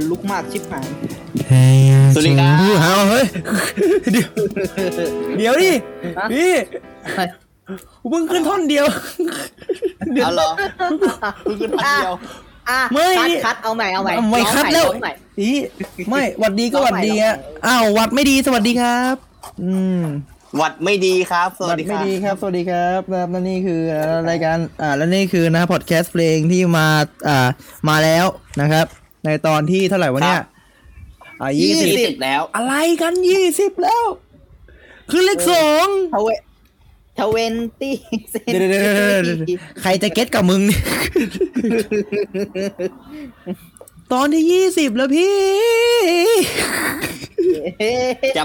นลุกมากชิบหาย สวัสดีครับ เอาเฮ้ยเดี๋ยวเดี๋ยวดิฮะ พี่กูเพิ่งขึ้นท่อนเดียวเดี๋ยวเอาเหรอเพิ่งขึ้นพันเดียว อะไม่คัดคัดเอาใหม่เอาใหม่ไม่ร้องคัดใหม่แล้ว ร้องใหม่ อีไม่หวัดดีก็หวัดดีอะอ้าวหวัดไม่ดีสวัสดีครับ อืมหวัดไม่ดีครับ สหวัวัสดดีคไม่รับ ดีครับ สวัสดีครับนะครับและนี่คือรายการอ่าและนี่คือนะพอดแคสต์เพลงที่มาอ่ามาแล้วนะครับ ในตอนที่เท่าไหร่วะเนี่ยอ่ายี่สิบยี่สิบแล้ว อะไรกันยี่สิบแล้ว คือเลขสองทเวทเวนตี้เซนเดี๋ยวเดี๋ยวเดี๋ยวเดี๋ยวเดี๋ยวใครจะเก็ตกับมึงเนี่ยตอนที่ยี่สิบแล้วพี่ จะ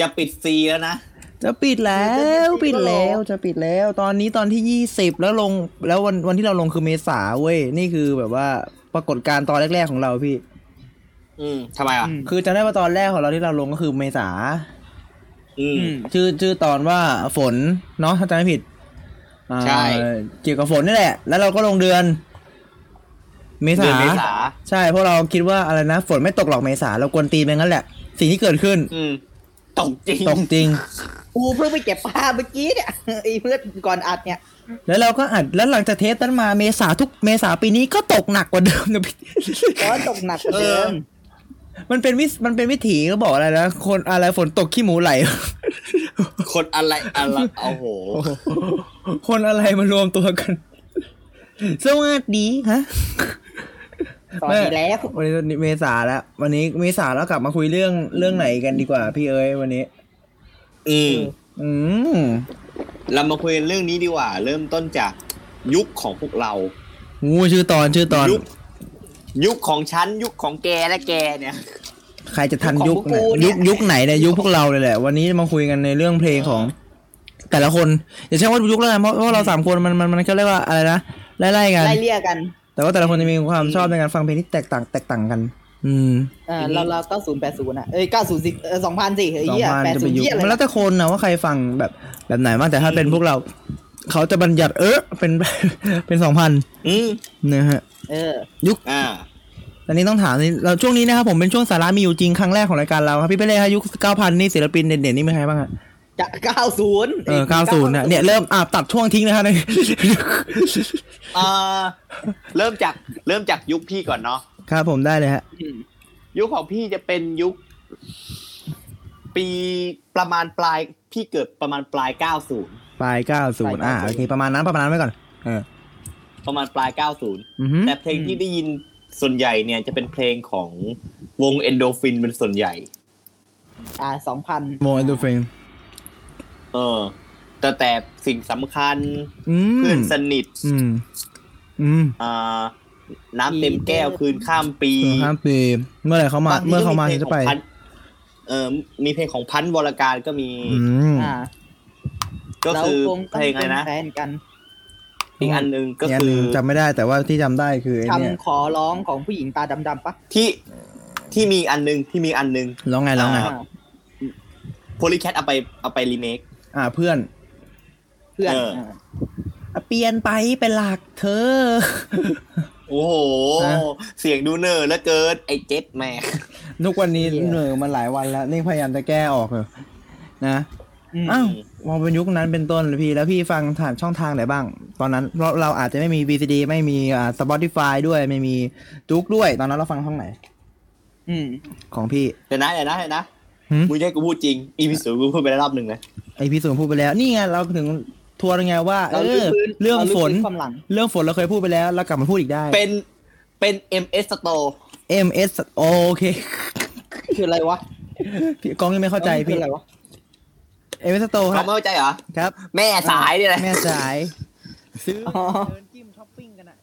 จะปิดซีแล้วนะ จะปิดแล้วปิดแล้วจะปิดแล้ว ตอนนี้ตอนที่ยี่สิบแล้วลง แล้ววันวันที่เราลงคือเมษาเว้ย นี่คือแบบว่า ปรากฏการณ์ตอนแรกๆของเราพี่ อืมทำไมอะ คือจำได้ว่าตอนแรกของเราที่เราลงก็คือเมษาอืม ชื่อชื่อตอนว่าฝนเนาะถ้าจำไม่ผิดอ่าใช่เกี่ยวกับฝนนี่แหละ แล้วเราก็ลงเดือน เมษา เดือนเมษา ใช่เพราะเราคิดว่าอะไรนะ ฝนไม่ตกหรอกเมษาเรากวนตีนไปงั้นแหละ สิ่งที่เกิดขึ้น อืม ตกจริงตกจริง กูเพิ่งไปเก็บผ้าเมื่อกี้เนี่ยไอเพื่อนก่อนอัดเนี่ย แล้วเราก็อัดแล้วหลังจากเทปนั้นมาเมษาทุกเมษาปีนี้ก็ตกหนักกว่าเดิมนะพี่ก็ตกหนักกว่าเดิมมันเป็นวิมันเป็นวิถีเขาบอกอะไรนะคนอะไรฝนตกขี้หมูไหล คนอะไรอะไรโอ้โห คนอะไรมารวมตัวกัน สวัสดีฮะ ตอนนี้แล้ววันนี้เมษาแล้ว วันนี้เมษาแล้วกลับมาคุยเรื่องเรื่องไหนกันดีกว่า พี่เอ้ยวันนี้ อืมอืมเรามาคุยเรื่องนี้ดีกว่า เริ่มต้นจากยุคของพวกเรางูชื่อตอนชื่อตอนยุคยุคของฉันยุคของแกและแกเนี่ย ใครจะทันยุคไหนยุคยุคไหนเนี่ยยุคพวกเราเลยแหละ วันนี้มาคุยกันในเรื่องเพลงของ แต่ละคนอย่าใช้ว่ายุคแล้วกันเพราะเพราะเราสามคนมันมันมันก็เรียกว่าอะไรนะไล่ๆกันไล่เลี่ยกัน แต่ว่าแต่ละคนจะมีความชอบในการฟังเพลงที่แตกต่างแตกต่างกัน อืมเออเราเราเก้าศูนย์แปดศูนย์อะเอ้ยเก้าศูนย์สิเออสองพันสิเฮ้ยสองเหี้ยพันแปดจะศูไปนย์ยุคเหี้ยอะไรมันแล้วแต่คนนะว่าใครฟังแบบแบบไหนบ้างแต่ถ้าเป็นพวกเรา เขาจะบัญญัติเออเป็นเป็นสองพันอืมนะฮะ เอออ่าอันนี้ต้องถามนี่เราช่วงนี้นะครับผมเป็นช่วงสาระมีอยู่จริงครั้งแรกของรายการเราครับพี่เป้เล่ฮะยุคเก้าพันนี่ศิลปินเด่นๆนี่มีใครบ้างอะ จะเก้าศูนย์เออเก้าศูนย์นะเนี่ยเริ่มอ่าตัดช่วงทิ้งนะฮะเนี่ยเอ่อเริ่มจากเริ่มจากยุคพี่ก่อนเนาะครับผมได้เลยฮะ ยุคของพี่จะเป็นยุค ปีประมาณปลายพี่เกิดประมาณปลาย90ปลายเก้าศูนย์อ่าโอเคประมาณนั้นประมาณนั้นไว้ก่อนเออประมาณปลายอือฮึ90แต่เพลงที่ได้ยินส่วนใหญ่เนี่ยจะเป็นเพลงของวงเอนโดฟินเป็นส่วนใหญ่ อ่าสองพันโมเอนดูเฟง เออ แต่แต่สิ่งสำคัญอืมเพื่อนสนิทอืมอืมอ่าน้ำเต็มแก้วคืนข้ามปีเออห้ามปี เมื่อไหร่เขามาบงทีเมื่อเขามาก็ถึงจะไปพลงของพันเออ มีเพลงของพันธุ์วรการก็มีอืมอ่าก็คือเรางเพลงอะไรนะแฟนกันอีกอันหนึ่งก็เนี่ยคือจำไม่ได้แต่ว่าที่จำได้คือไอ้เนี่ยคำขอร้องของผู้หญิงตาดำๆปะที่ที่มีอันหนึงที่มีอันหนึงร้องไงร้องไงอ่าโพลีแคทเอาไปเอาไปรีเมค อ่าเพื่อน เพื่อนเอออ่าอะเปลี่ยนไปเป็นหลักเธอ โอ้โหฮะเสียงดูเนอร์แล้วเกินไอเจ็ดแม่ทุกวันนี้เหนื่อยมันหลายวันแล้ว นี่พยายามจะแก้ออกเลยนะมอ้าวมองเป็นยุคนั้นเป็นต้นเลยพี่ แล้วพี่ฟังผ่านช่องทางไหนบ้าง ตอนนั้นเพราะเราอาจจะไม่มี VCD ไม่มีอ่า Spotify ด้วยไม่มีจุกด้วย ตอนนั้นเราฟังช่องไหน อืม ของพี่เดี๋ยวนะเดี๋ยวนะเดี๋ยวนะหื มมึงจะให้กูพูดจริง อีพีสูกูพูดไปแล้วรอบหนึ่งนะไอพี่สุนพูดไปแล้ว นี่ไงเราถึงทัวร์ไงว่า เอเราลึกอพื้นเรื่องเราลึกฝนพื้นความหลัง เรื่องฝนเราเคยพูดไปแล้วแล้วกลับมาพูดอีกได้ เป็นเป็น MS Store MS โอเค คืออะไรวะพี่กองยังไม่เข้าใจพี่ อะไรวะเอเวอร์สโตคเขารับไม่เข้าใจเหรอ ครับ แม่สายเนี่ยแหละแม่สาย ซื้ออ๋อเดินจิ้มช้อปปิ้งกันอะ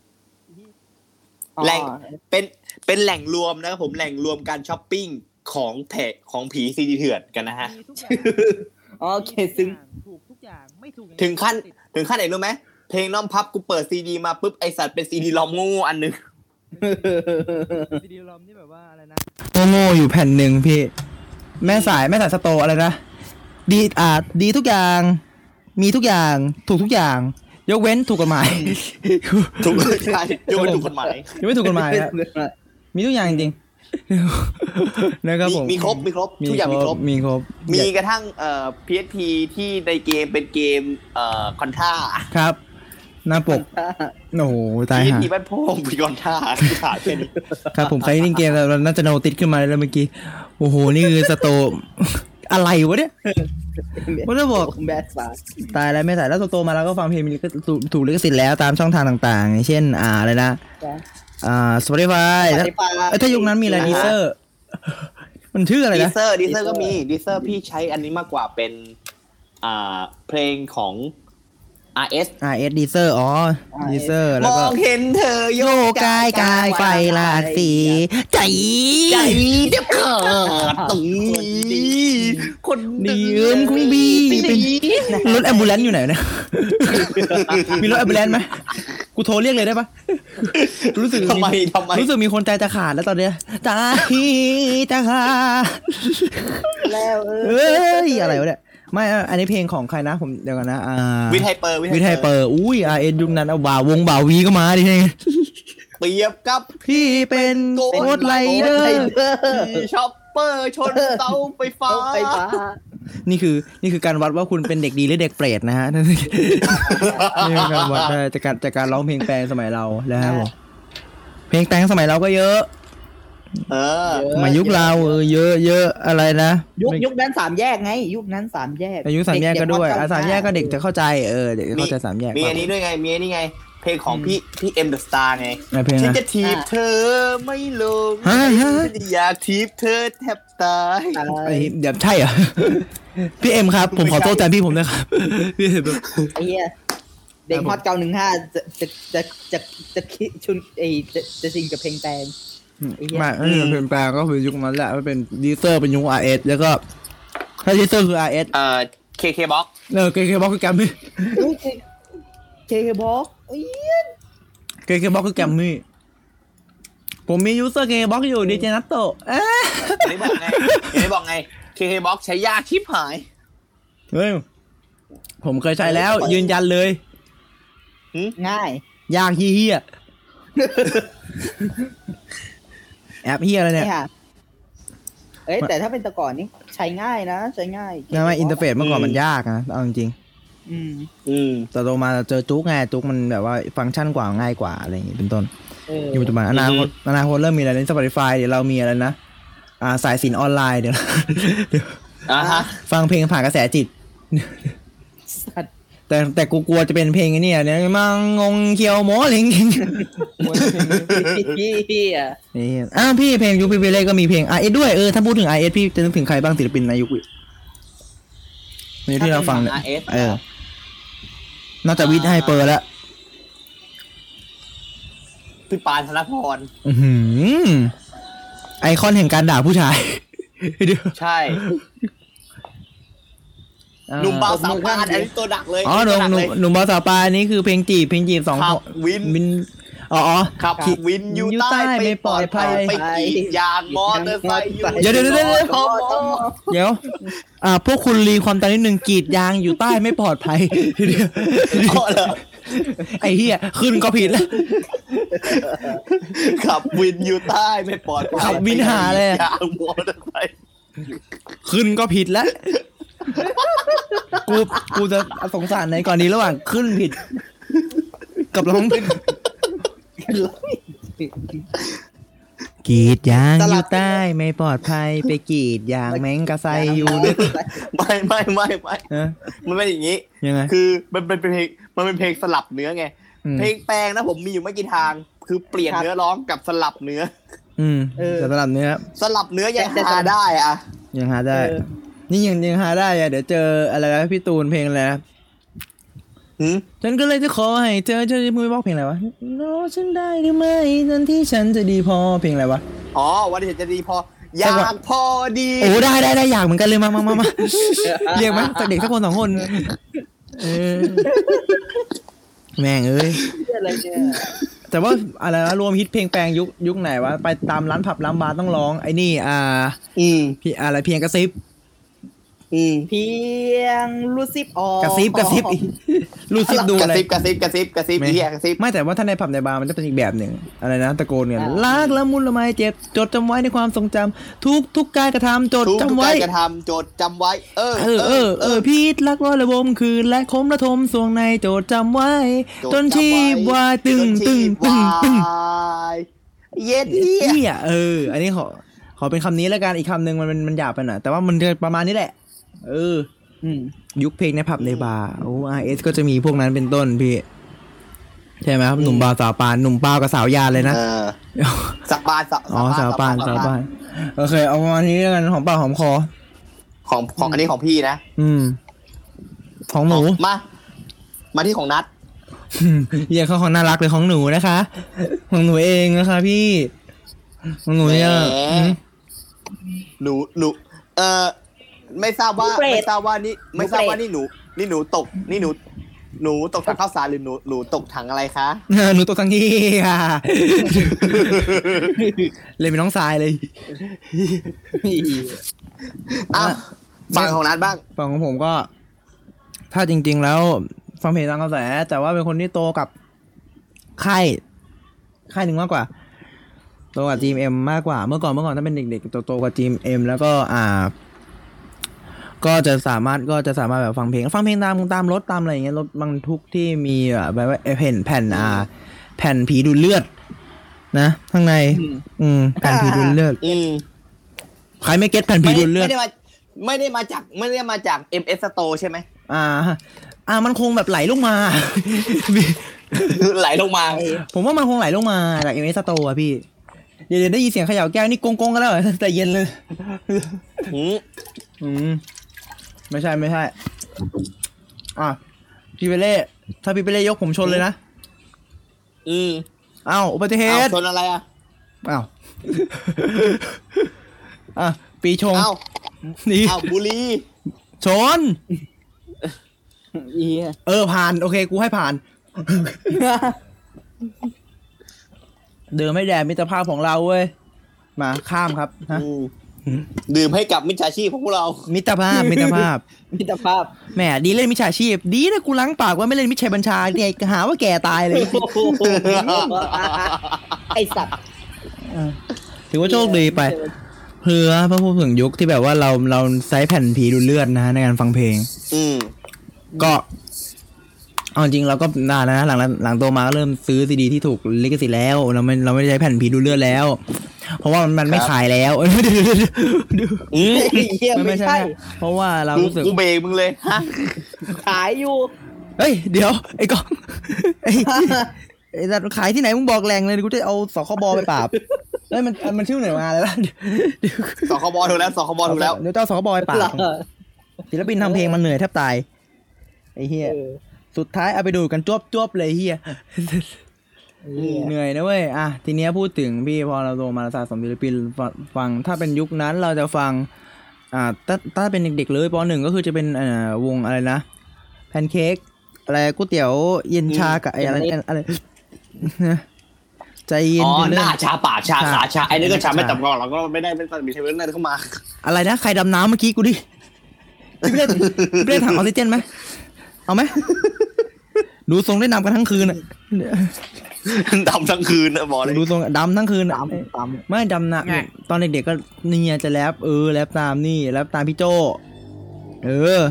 แหล่งเป็นเป็นแหล่งรวมนะครับผมแหล่งรวมการช้อปปิ้ง ของแผงของผีซีดีเถื่อนกันนะฮะมีทุกอย่างอ๋อโอเคซึ้งถูกทุกอย่างไม่ถูกอย่าถึงขั้น ถึงขั้นไหนรู้ไหมเพลงน้อมพับกูเปิดซีดีมาปุ๊บไอสัตว์เป็นซีดีลอมโงูอันหนึงซีดีรอมที่แบบว่าอะไรนะโง่ๆอยู่แผ่นหนึ่งพี่ แม่สายแม่สายสโตอะไรนะดีอ่าดีทุกอย่าง มีทุกอย่าง ถูกทุกอย่าง ยกเว้นถูกกฎหมาย ถูกใช่ยกเว้นถูกกฎหมายยังไม่ถูกกฎหมายครับมีทุกอย่างจริงๆ นะครับมีผมมีครบมีครบทุกอย่างมีครบมีครบ มีกระทั่งเอ่อ PSP ที่ในเกมเป็นเกมเอ่อคอนท่าครับหน้าปกโอ้โหตายห่า PSP บ้านโพงมีคอนท่าที่ขาดแค่นี้ครับผมใครเล่นเกมเราน่าจะโนติดขึ้นมาแล้วเมื่อกี้ โอ้โห นี่คือสโตอะไรวะเนี่ยว่าจะบอกแบดสาตายแล้วไม่ใส่แล้วสโตมาแล้วก็ฟังเพลงมีลิขถูกถูกลิขสิทธิ์แล้วตามช่องทางต่างๆอย่างเช่น อ่าอะไรนะ อ่า Spotify แล้วเอ้ยถ้ายุคนั้นมีอะไรดีเซอร์ มันชื่ออะไรดีนะ เซอร์ดีเซอร์ก็มีดีเซอร์พี่ใช้อันนี้มากกว่าเป็น อ่า เพลงของ RS อ่าเอสดีเซอร์อ๋อดีเซอร์มแล้วอก็งเห็นเธอโยโยกายกายไฟลาดสีใจใจเจ็บขาดตรงนี้คนดีเอิมคุณบีเป็นรถแอมบูเลนซ์อยู่ไหนเนี่ยมีรถแอมบูเลนซ์ไหมกูโทรเรียกเลยได้ปะรู้สึกทำไมทำไมรู้สึกมีคนใจจะขาดแล้วตอนเนี้ยใจจะขาดแล้วเอเอ้อยอะไรวะเนี่ย ไม่อะอันนี้เพลงของใครนะผมเดี๋ยวกันนะอ่าวิทยเปอร์วิทยเปิดอุ้ยอาเอ็นยุคนั้นเอาบ่าววงบ่าววีก็มาดิเปรียบกับพี่เป็นโกดไลเดอไลร์เดอร์ที่ช็อปเปอร์ชนเสาไฟฟ้าไฟฟ้า นี่คือนี่คือการวัดว่าคุณเป็นเด็กดีหรือเด็กเปรตนะฮะนี่คือการวัดได้จากการจากการร้องเพลงแปลงสมัยเราแล้วครับผมเพลงแปลงสมัยเราก็เยอะ เออเยอะมายุคเราเออเยอะเยอะอะไรนะยุคยุคนั้นสามแยกไง ยุคนั้นสามแยกอายุสามแยกก็ด้วยเๆอะสามแยกก็เด็กจะเข้าใจเออเด็กจะเข้าใจสามแยกมีอันนี้ด้วยไงมีอันนี้ไง เพลงของพี่พี่เอ็มเดอะสตาร์ไงอะเพลงฉันนะจะถีบเธอไม่ลงฮะฮะฉันอยากถีบเธอแทบตายไอ้เดี๋ยวใช่เหรอพี่เอ็มครับ ผมขอโทษแทนพี่ผมนะครับพี่เอ็มไอ้เหี้ยเด็กฮอตเก้าหนึ่งห้าจะจะจะจะจะคิดชุนไอ้จะจะซิงกับเพลงแตง ไอ้เหี้ยไม่ไม่เป็นเพลงแปลงก็คือยุคนั้นแหละมันเป็นดีเซอร์เป็นยุค RS แล้วก็ ถ้า Deezer คือ RS เอ่อ KKBOX เออ KKBOX คือแกรมมี่ KKBOX เอ้ย KKBOX คือแกรมมี่ผมมี user KKBOX อยู่ดีเจนัตโตะเอ๊ะไม่บอกไงไม่บอกไง KKBOX ใช้ยากชิบหาย เฮ้ยผมเคยใช้แล้ว ยืนยันเลย ง่าย ยากเฮี้ยๆ แอปเฮี้ยอะไรเนี่ยนี่ค่ะเอ้ยแต่ถ้าเป็นแต่ก่อนนี่ใช้ง่ายนะ ใช้ง่ายนะว่า interface เมื่อก่อนมันยากนะเอาจริงอืมอืมๆแต่โตมาเจอจุกไงจุกมันแบบว่าฟังก์ชันกว่าง่ายกว่าอะไรอย่างงี้เป็นต้น เอออยู่ปัจจุบันอนาคตอนาคตเริ่มมีอะไรใน Spotify เดี๋ยวเรามีอะไรนะอ่าสายสิญจน์ออนไลน์เดี๋ยว เดี๋ยวอ่าฮะ ฟังเพลงผ่านกระแสจิต สัตว์ แต่แต่กูกลัวจะเป็นเพลงไอ้เนี่ยเนี่ยมังงงเคียวหมอลิงพี่พี่อะนี่อ้าวพี่เพลงยุคพี่เบเล่ก็มีเพลง R S ด้วยเออถ้าพูดถึง R S พี่จะนึกถึงใครบ้างศิลปินในยุคนี้ที่เราฟังเนี่ยถ้าเป็นของ RS เออนอกจากวิทย์ไฮเปอร์แล้วพี่ปานธนพรอื้อหือไอคอนแห่งการด่าผู้ชายเดี๋ยวใช่ หนุ่มบาวสาวปานอันนี้ตัวดักเลยอ๋อหนุ่มตัวดักหนุ่เลมยหนุ่มบาวสาวปานนี่คือเพลงจีบเพลงจีบสองขับวินวินอ๋ออ๋อขับวินอยู่ใต้ไม่ปลอดภัยไปกรีดยางมอเตอร์ไซค์อยู่เดี๋ยวเดี๋ยวเดี๋ยวเดี๋ยวพอมอเดี๋ยวอ่าพวกคุณรีความตอนนิดหนึ่งกรีดยางอยู่ใต้ไม่ปลอดภัยเดี๋ยวอ๋อเหรอไอ้เหี้ยขึ้นก็ผิดแล้วขับวินอยู่ใต้ไม่ปลอดภัยขับวินหาเลยอะยางมอเตอร์ไซค์ขึ้นก็ผิดแล้ว กูกูจะสงสารในก่อนนี้ระหว่างขึ้นผิด กับร้องผิดกรีดยางอยู่ใต้ไม่ปลอดภัยไปกรีดยางแมงกะไซอยู่ด้วยไม่ไม่ไม่ไม่เออมันเป็นอย่างนี้ยังไงคือมันเป็นเพลงมันเป็นเพลงสลับเนื้อไงอืมเพลงแปลงนะผมมีอยู่ไม่กี่ทาง คือเปลี่ยนครับเนื้อร้องกับสลับเนื้อออืมเออแต่สลับเนื้อสลับเนื้อยังแต่แต่หาได้อะยังหาได้เออ นี่ยังยังหาได้อะเดี๋ยวเจออะไรนะพี่ตูนเพลงอะไรนะหืมฉันก็เลยจะขอให้เธอเธอจะพูดบอกเพลงอะไรวะรอฉันได้หรือไม่ทันที่ฉันจะดีพอเพลงอะไรวะอ๋อวันนี้จะดีพออยาแต่ว่ากพอดีโอ้ได้ได้ได้อยากเหมือนกันเลยมามามามาเรียกไหมสักเด็กสักคนสองคนเออแม่งเอ้ยอะไรเนี่ยแต่ว่าอะไรนะรวมฮิตเพลงแปลงยุคยุคไหนวะไปตามร้านผับร้านบาร์ต้องร้องไอ้นี่ อ่า อืมพี่อะไรเพียงกระซิบอืม เพียงรูซิปออกระซิบกระซิบอีกรู้ซิบดูกอะระไรซิบกระซิบกระซิบกระซิบไม่เฮียกระซิบไม่แต่ว่าถ้าในผับในบาร์มันจะเป็นอีกแบบหนึ่งอะไรนะตะโกนกันรักละมุนละไมเจ็บจดจำไว้ในความทรงจำทุกทุกการกระทำจดทุกจำทุกไว้ การกระทำโจทย์จำไว้ เออ เออเออเออพีทรักร้อยระบมคืนและคมระทมสวงในโจดจำไว้โจทย์จนชีพวายตึงจนตึชีงพตึงตึงวายเย็ดเฮียเฮียเออ อันนี้ขอขอเป็นคำนี้แล้วกันอีกคำหนึ่งมันมันมันหยาบไปหน่อยแต่ว่ามันจะประมาณนี้แหละ เอออืมยุคเพลงในผับในบาร์โอ้ RS ก็จะมีพวกนั้นเป็นต้นพี่ใช่ไหมครับหนุ่มบาวสาวปานหนุ่มเปากับสาวยานเลยนะเออสบายสอ๋อสาวปานสาวปานโอเค เอาประมาณนี้แล้วกันหอมปากหอมคอ ของของอันนี้ของพี่นะอืม ของหนูมา มาที่ของนัดเรียกเขาของน่ารักเลยของหนูนะคะ ของหนูเองนะคะ พี่ของหนูเนี่ยแหมอืมหนูหนูเออ ไม่ทราบว่าหนูเปรต ไม่ทราบว่านี่ไม่ทราบว่าหนูเปรตนี่หนู นี่หนูตก นี่หนู หนูตกถังข้าวสารหรือหนูหนูตกถังอะไรคะหนูตกทังที่ค่ะ เลยเป็นน้องทรายเลย อ้าวอะฟังของนัดบ้าง ฝั่งของผมก็ ถ้าจริง ๆ แล้วฟังเพลงตามกระแส แต่ว่าเป็นคนที่โตกับค่ายค่ายหนึ่งมากกว่าโตกับจีเอ็มมากกว่า เมื่อก่อนเมื่อก่อนถ้าเป็นเด็กๆโตโตกับจีเอ็มแล้วก็อ่า ก็จะสามารถก็จะสามารถแบบฟังเพลง ฟังเพลงตามตามรถตามอะไรอย่างเงี้ยรถบรรทุกที่มีแบบว่าแผ่นแผ่นอ่า แผ่นผีดูดเลือด นะข้างใน อืมอืมแผ่นผีดูดเลือดอืมใครไม่เก็ตแผ่นผีไม่ดูได้ดเลือด ไม่ได้มาไม่ได้มาจากไม่ได้มาจาก MS Store ใช่ไหมอ่า อ่ามันคงแบบไหลลงมา ไหลลงมา ผมว่ามันคงไหลลงมาจากเอ็มเอสโตอะพี่เดี๋ยวเดี๋ยวได้ยินเสียงเขย่าแก้วนี่กงกงๆกันแล้วเหรอแต่เย็นเลยอืมอืม ไม่ใช่ไม่ใช่ อะพี่เปเล่ถ้าพี่เปเล่ยกผมชนเลยนะอืมอ้าวอุบัติเหเอาตุชนอะไรอะอ้าวอะปีชงเอานี่เอาบุรีชนเอียเออผ่านโอเค กูให้ผ่าน เดิมไม่แดดมิตรภาพของเราเว้ย มาข้ามครับฮะอืม ดื่มให้กับมิจฉาชีพของพวกเรา มิตรภาพ มิตรภาพ มิตรภาพ แหมดีเล่นมิจฉาชีพ ดีนะกูล้างปากว่าไม่เล่นมิจฉาบัญชาเนี่ยหาว่าแก่ตายเลย ไอสัตว์ถือว่าโชคดีไปเพื่อพระพูดถึงยุคที่แบบว่าเราเราใช้แผ่นผีดูเลือดนะฮะในการฟังเพลง อืมก็เอาจริงเราก็นานแล้วนะหลังหลังโตมาก็เริ่มซื้อซีดีที่ถูกลิขสิทธิ์แล้ว เราไม่เราไม่ได้ใช้แผ่นผีดูเลือดแล้ว เพราะว่ามันมันไม่ครับขายแล้วเดี๋ยวเดี๋ยวเดี๋ยวเดี๋ยวอืมเฮียมันไม่ไม่ใช่ใช่ เพราะว่าเรากูรู้สึกกูเบรกมึงเลยฮะขายอยู่ เฮ้ยเดี๋ยวไอ้กองไอ้ไอ้สัตว์ขายที่ไหนมึงบอกแรงเลยกูจะเอาสคบไปปราบเฮ้ยมันมันชื่อไหนมาเลยล่ะเดี๋ยวสคบถูกแล้วสคบถูกแล้วเดี๋ยวเจ้าสคบไปปราเหรบอศิลปินทำเพลงมันเหนื่อยแทบตายไอ้เฮียเออสุดท้ายเอาไปดูกันจวบจวบๆเลยเฮีย เหี้ยเหนื่อยนะเว้ย อะ ทีเนี้ยพูดถึงพี่พอเราโตมาเราสะสมศิลปินฟังฟัง ถ้าเป็นยุคนั้นเราจะฟัง อ่าถ้าถ้าเป็นเด็กๆเลยปหนึ่งก็คือจะเป็นเอ่อวงอะไรนะ แพนเค้กอะไรก๋วยเตี๋ยวเย็นชากับไอ้อะไรอะไรใจเย็นอ๋อเป็นหเรื่องน้าชาปากชาขาชาไอ้นี่ก็ชาไม่ชาต่ำกว่าเราก็ไม่ได้ไม่ต้องมีเทเวนนั่นเข้ามา อะไรนะ ใครดำน้ำเมื่อกี้กูดิพี่เล่นพี่เล่นถังออกซิเจนไหมเอาไหมดูทรงได้นำกันทั้งคืนอะ ดำทั้งคืนนะบอกเลยดูทรงดำทั้งคืนอะตามตามไม่ดำนะตอนเด็กๆก็เนี่ยจะแรปเออแรปตามนี่แรปตามพี่โจเออ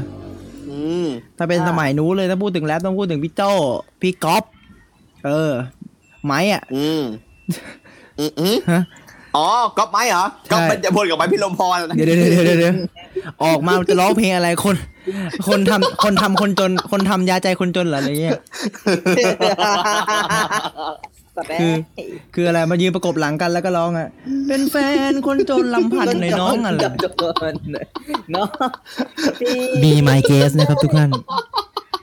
อืมถ้าเป็นสมัยนู้นเลยถ้าพูดถึงแรปต้องพูดถึงพี่โจพี่ก๊อฟเออ ไม้อะอืมอืมอืมฮะอ๋อก๊อปไม้เหรอใช่ก๊อปมันจะพลกับไม้พี่ลมพรนะเดี๋ยวเดี๋ยวเดี๋ยวเดี๋ยวเดี๋ยว ออกมาจะร้องเพลงอะไรคน คนทำคนทำคนจน คนทำยาใจคนจนเหรออะไรเงี้ยตสัตว์แม่คือคืออะไรมายืนประกบหลังกันแล้วก็ร้องอะ เป็นแฟนคนจนลำพันธ์ในน้องอะไรกับโดนเนาะ Be my guest นะครับทุกท่าน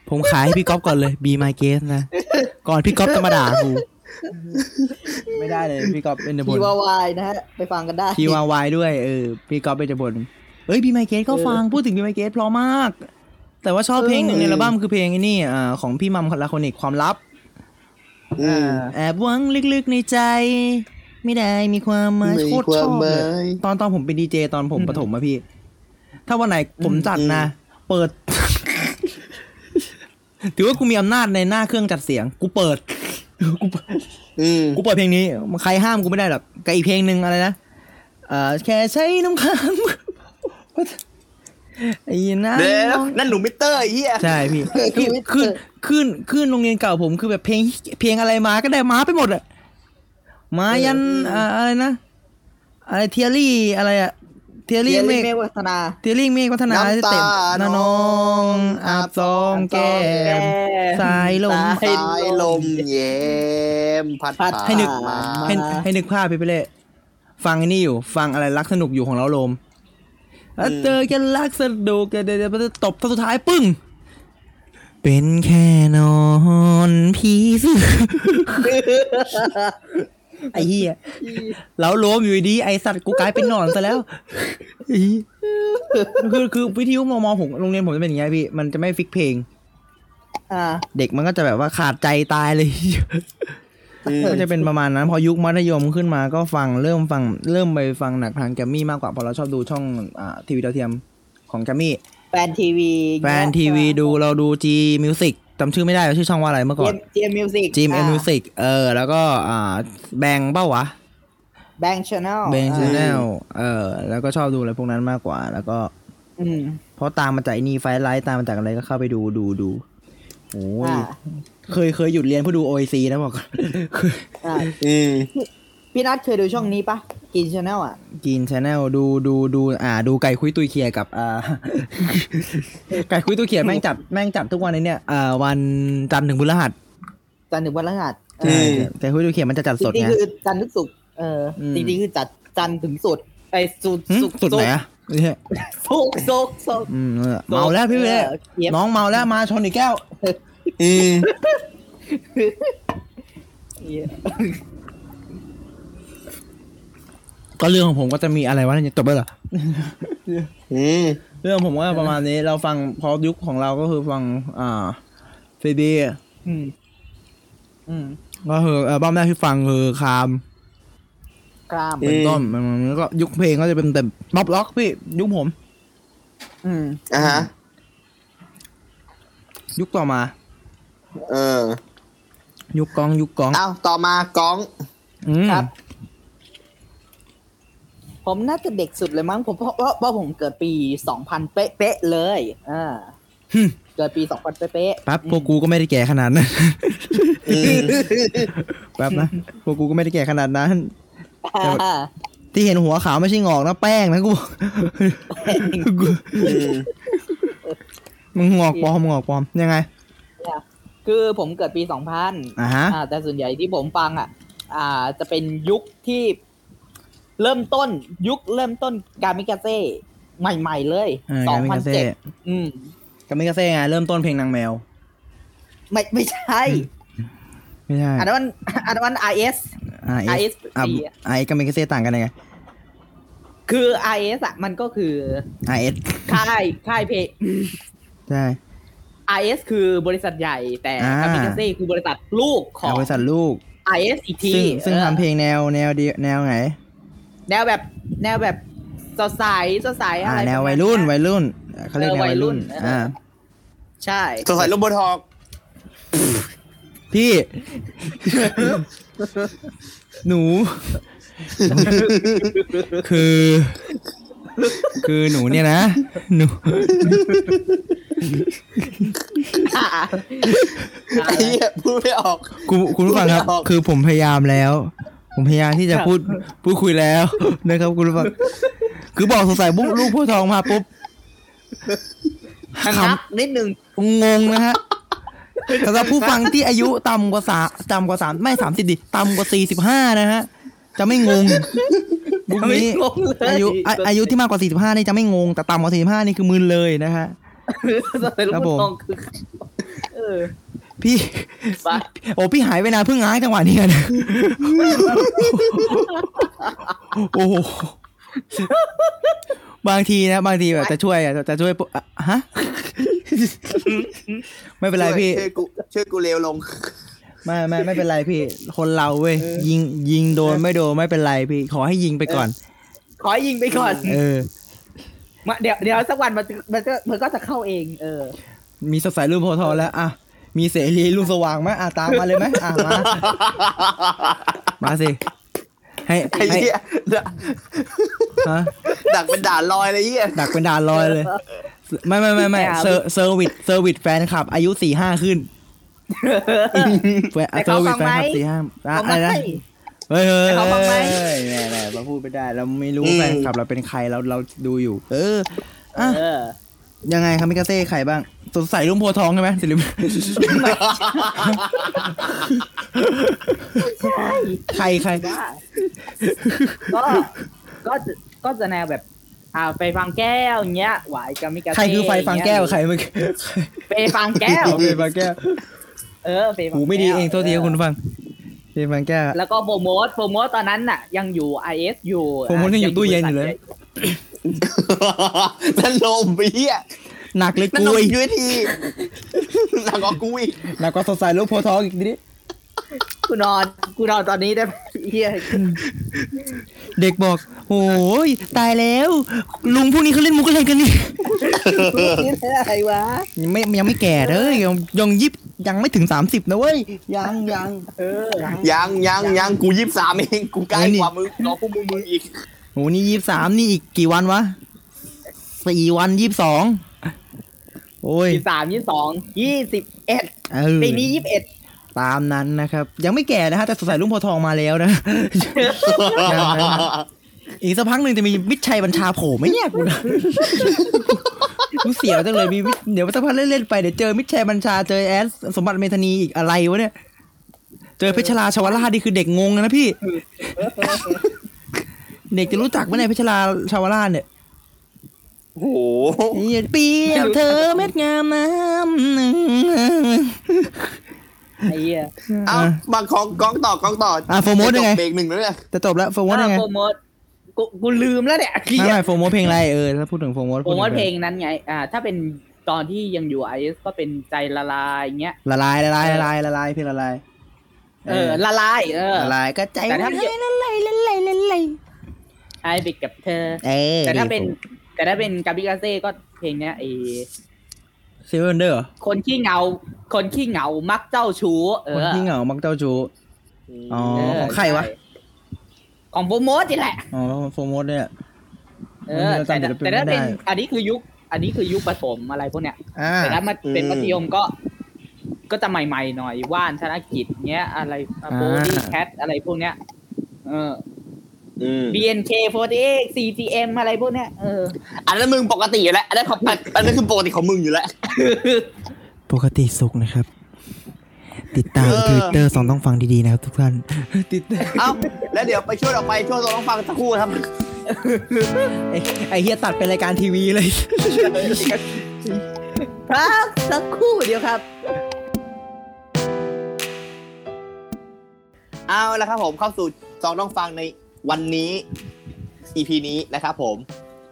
ผมขายให้พี่ก๊อฟก่อนเลย Be my guest นะ ก่อนพี่ก๊อฟจะมาด่ากูไม่ได้เลยพี่ก๊อฟเป็นเดบพีนวาวายนะฮะ ไปฟังกันได้พี่วาวายด้วยเออพี่ก๊อฟเป็นเดบน เอ้ย Be my guest ก็ฟังพูดถึง Be my guest เพราะมาก แต่ว่าชอบเพลงหนึ่งในอัลบั้มคือเพลงไอ้นี่อ่าของพี่มัมลาโคนิกความลับอืมแอบหวังลึกๆในใจ ไม่ได้มีความหมายไม่มีโคตรชอบความหเลมายยตอนตอนผมเป็นดีเจตอนผมประถมอะพี่ ถ้าวันไหนผมจัดนะ เปิด ถือว่ากูมีอำนาจในหน้าเครื่องจัดเสียง กูเปิดกูเปิดอืมกูเปิดเพลงนี้ ใครห้ามกูไม่ได้หรอกกับอีกเพลงหนึ่งอะไรนะเอ่อแค่ใช้น้ำค้าง ไอ้น้เดี๋ยวำนั่นหนูมิเตอร์ไอ้เหี้ยใช่พี่คือขึ้นขึ้นขึ้นโรงเรียนเก่าผมคือแบบเพลงเพลงอะไรมาก็ได้มาไปหมดอะมายันอ่าอะไรนะอะไรเทียรี่อะไรอะเทียเรีรี่ยนเมเมฆฆวัฒนาเทียรี่เมฆพัฒนาน้ำตาเต็มนาน้องอาบซองแก้มสายลมสายลมเย็มพัดพัดให้นึกมาให้ให้นึกภาพพี่ไปเลย ฟังไอ้นี่อยู่ ฟังอะไรรักสนุกอยู่ของเราโลม แล้วเจอกันรักสนุกเดี๋ยวเดี๋ยวเดี๋ยวตบสุดท้ายปึ้ง เป็นแค่นอนผีเสื้อไอ้เหี้ยแล้วโลมอยู่ดีๆไอสัตว์กูกลายเป็นหนอนซะแล้วไอ้เหี้ยคือคือวิทยุมมผมโรงเรียนผมจะเป็นอย่างเงี้ยพี่ มันจะไม่ฟิกเพลงอ่าเด็กมันก็จะแบบว่าขาดใจตายเลย ก็จะเป็นประมาณนั้น พอยุคมัธยมขึ้นมาก็ฟังเริ่มฟังเริ่มไปฟังหนักทางแกรมมี่มากกว่าเพราะเราชอบดูช่องอ่าทีวีดาวเทียมของแกรมมี่แฟนทีวีแฟนทีวีดูเราดู G Music จำชื่อไม่ได้ว่าชื่อช่องว่าอะไรเมื่อเจก่อนม GMM Music G M Music เออ แล้วก็อ่าแบงเป้าวะ Bang Channel Bang Channelเออ แล้วก็ชอบดูอะไรพวกนั้นมากกว่า แล้วก็ อืมเพราะตามมาจากไอ้นี่ Five Live ตามมาจากอะไรก็เข้าไปดูดูดูโอ้ยอ่า เคยเคยหยุดเรียนเพื่อดู OIC นะบอกก่อนเคยอ่าอืมพี่นัทเคยดูช่องนี้ปะ Green Channel อะ Green Channel ดูดูดู อ่า ดูไก่คุ้ยตุ่ยเขี่ยกับอ่าไก่คุ้ยตุ่ยเขี่ยแม่งจัดแม่งจัดทุกวันในเนี่ยอ่าวันจันทร์ถึงพฤหัสจันทร์ถึงวันพฤหัสเอใช่อไก่คุ้ยตุ่ยเขี่ยมันจะจัดสดจริงไงๆคือจันทร์ถึงศุกร์เอออมจริงๆคือจัดจันทร์ถึงศุกร์ไอ้ศุกร์หึศุกร์สุดไหนอะเนี่ยศุกร์ศุกร์ศุกร์อืมเออเมาแล้วพี่เว้ยเออเจี๊ยบน้องเมาแล้วมาชนอีกแก้ว อืมเหี้ยก็เรื่องของผมก็จะมีอะไรวะเนี่ยจบแล้วเหรอ อืมเรื่องผมก็ประมาณนี้เราฟังพอยุคของเราก็คือฟัง อ่าซีดีอืม อืมก็คืออัลบั้มแรกที่ฟังคือคามกราม เป็นต้นมันมันก็ยุคเพลงก็จะเป็นแต่ป๊อปล็อกพี่ยุคผม อืม อะฮะยุคต่อมา เออ ยุคกองยุคกอง เอ้าต่อมากอง อืมครับ ผมน่าจะเด็กสุดเลยมั้งผมเพราะเพราะเพราะผมเกิดปีสองพันเป๊ะๆเลยอ่าเกิดปีสองพันเป๊ะแป๊บพวกกูก็ไม่ได้แก่ขนาดนั้นอืมแป๊บนะพวกกูก็ไม่ได้แก่ขนาดนั้นๆอ่าที่เห็นหัวขาวไม่ใช่งอกนะแป้งนะกูกูอืมมึงงอกปลอมงอกปลอมยังไง คือผมเกิดปีสองพันอ่าฮะ อ่าแต่ส่วนใหญ่ที่ผมฟังอะ อ่า จะเป็นยุคที่เริ่มต้นยุคเริ่มต้นกามิกาเซ่ใหม่ ๆ เลยเออสองกามิพันกาเซ่เจ็ดอืม กามิกาเซ่ไงเริ่มต้นเพลงนางแมว ไม่ไม่ใช่ ไม่ใช่อันนั้นอันนั้น RS อ่าเอ RS สอ่าปีอะไอกามิกาเซ่ต่างกันยังไงคือ RS อะมันก็คืออ่าเอสค่ายค่ายเพลงใช่ RS คือบริษัทใหญ่แต่อ่ากามิกาเซ่คือบริษัทลูกของบริษัทลูก RS อีกทีซึ่งซึ่งออทำเพลงแนวแนวเดียวแนวไหน แนวแบบแนวแบบสดใสสดใสอะอ่าไรแนวประมาณวัยรุ่นเยวัยรุ่นเขาเรียกเออแนววัยรุ่นวัยรุ่นเอออ่อ่าใช่สงสัยลมบนทอกพี่ หนู คือ คือหนูเนี่ยนะ หนู ไอ้เหี้ยพูดไม่ออกกูคุณผู้ฟังครับพูดไม่ออก คือผมพยายามแล้ว ผมพยายามที่จะพูดพูดคุยแล้ว นะครับ คุณผู้ฟังคือบอกสงสัยปุ๊บลูกผู้ทองมาปุ๊บชะงักนิดนึงงงนะฮะสำหรับผู้ฟังที่อายุต่ำกว่าสาต่ำกว่าสามไม่สามสิบดิต่ำกว่าสี่สิบห้านะฮะ จะไม่งงบุกนี้ ไม่งงเลยอายุอาอายุที่มากกว่าสี่สิบห้านี่จะไม่งง แต่ต่ำกว่าสี่สิบห้านี่คือมึนเลยนะฮะ สมัยลูกครับผมทองคือเออพี่ไปโอ้พี่หายไปนานเพิ่งง้างจังหวะนี้นะโอ้โหบางทีนะบางทีแบบจะช่วยอะจะช่วยปุ๊บอะฮะไม่เป็นไรพี่ช่วยกูช่วยกูเร็วลงไม่ไม่ไม่เป็นไรพี่ คนเราเว้ยยิงยิงโดนไม่โดนไม่เป็นไรพี่ ขอให้ยิงไปก่อน ขอให้ยิงไปก่อน เออ มาเดี๋ยวเดี๋ยวสักวันมันจะมันก็มันก็จะเข้าเอง เออ มีสดใสรุ่นโพธิ์ทองแล้วอะมีเสรีรุ่นสว่างไหมอะตามมาเลยไหมอะมา มาสิ ให้ไอ้ให้เหี้ยฮะดักเป็นด่านลอยเลยเหี้ยดักเป็นด่านลอยเลย ไม่ไม่ไม่ไม่ไม่เอาเซอร์เซอร์วิสเซอร์วิสแฟนคลับ อายุสี่ห้าขึ้นแฟนแต่เซอเขาร์วิสฟังแฟนไหมคลับสี่ห้าอะเขาอะไรไม่นะ เฮ้ยเฮ้ยแต่เขาฟังไหมเฮ้ยแน่แน่เราพูดไม่ได้ เราไม่รู้แฟนคลับเราเป็นใครเราเราดูอยู่ เอออะเออยังไงครับมิกาเซ่ใครบ้างสดใสรุ่มโพธิ์ทองใช่ไหมสิริใครใครได้ก็ก็จะก็จะแนวแบบ อ่าไปฟังแก้วอย่างเงี้ยหวายกามิกาเซ่ใครคือไฟฟังแก้วใครเมื่อกี้ไปฟังแก้ว ไฟฟังแก้ว เออไปฟังหูไม่ดีแก้วเองโทษทีครับคุณฟัง ไฟฟังแก้วแล้วก็โปรโมทโปรโมทตอนนั้นน่ะ ยังอยู่ IS อยู่โปรโมทยังอยู่ตู้เย็นอยู่เลย นั่นลมไปเหี้ยหนักเลยนั่นกุลมยยุ้ยทีหนักกว่ากูอีก หนักกว่าสดใสรุ่มโพธิ์ทองอีกนิด กูนอนกูนอนตอนนี้ได้ไหมเฮียเด็กบอกโอ้ยตายแล้ว ลุงพวกนี้เขาเล่นมุกอะไรกันนี่นี่อะไรวะยังไม่ยังไม่แก่เลยยังยังยิบยังไม่ถึงสามสิบนะเว้ยยังยังเออยังยังยังกูยี่สิบสามเองกูใกล้เอ้ยนี่กว่ามึงรอพวกมึงมึงอีกโหนี่ยี่สามนี่อีกกี่วันวะสี่วันยี่สองโอ้ยยี่สามยี่สองยี่สิบเอ็ดเออปีนี้ยี่สิบเอ็ด ตามนั้นนะครับ ยังไม่แก่นะฮะแต่สดใสรุ่มโพธิ์ทองมาแล้วนะยังนะ อีกสักพักหนึ่งจะมีมิตรชัยบัญชาโผล่ไหมเนี่ยกูนะกูเสียวจังเลยมีมิตรเดี๋ยวสักพักเล่นๆไปเดี๋ยวเจอมิตรชัยบัญชาเจอแอสสมบัติเมธานีอีกอะไรวะเนี่ย เจอเพชรลาชวราชนี่คือเด็กงงนะพี่ เด็กจะรู้จักไหมเนี่ยเพชรลาชาวราชเนี่ยโอ้โหอย่าเปรียบเธอเม็ดงามน้ำหนึ่ง ไอ้เหี้ยเอามาของกองต่อกองต่ออะโฟร์โมดยังไง เบรกหนึ่งแล้วเนี่ยจะจบแล้วโฟร์โมดยังไงโปรโมทกูกูลืมแล้วเนี่ยไม่ไม่โฟร์โมดเพลงอะไรเออถ้าพูดถึงโฟร์โมดโปรโมทเพลงนั้นไง อ่า ถ้าเป็นตอนที่ยังอยู่ IS ก็เป็นใจละลายอย่างเงี้ย ละลายละลายละลายละลายเพลงละลายเออ ละลาย เออ ละลายก็ใจแต่ถ้าละลายละลายละลายละลายไอไปกับเธอ เออแต่ถ้าเป็น แต่ถ้าเป็นกาบิกาเซ่ก็เพลงเนี้ยไอ เซเว่นเดอร์คนขี้เหงา คนขี้เหงามักเจ้าชู้เอคนอที่เหงามักเจ้าชู้อ๋อเของใครวะช่ของโปรโมทนี่แหละอ๋อโฟร์โมดเนี่ยเออเราแต่จำศิลปินแต่ถ้าไม่ได้เป็นอันนี้คือยุค อันนี้คือยุคปฐมอะไรพวกเนี้ยอ่าแต่ถ้ามาเป็นมัธยมก็ ก็จะใหม่ๆหน่อยว่านธนกฤตเงี้ยอะไรโบดี้แคทอะไรพวกเนี้ย เอออืม BNK48 CGM อะไรพวกเนี้ยเอออันนั้นมึงปกติอยู่แล้วอันนั้นของอันนั้นคือปกติของมึงอยู่แล้ว ปกติสุขนะครับ ติดตามเออทวิตเตอร์สองต้องฟังดีๆนะครับทุกท่านติดเอ้าแล้วเดี๋ยวไปช่วยออกไปช่วยตัวต้องฟังสักครู่ครับไอ้ไอเฮียตัดเป็นรายการทีวีเลยพักสักครู่เดียวครับเอาละครับผมเข้าสู่ซองต้องฟังใน วันนี้ EP นี้นะครับผม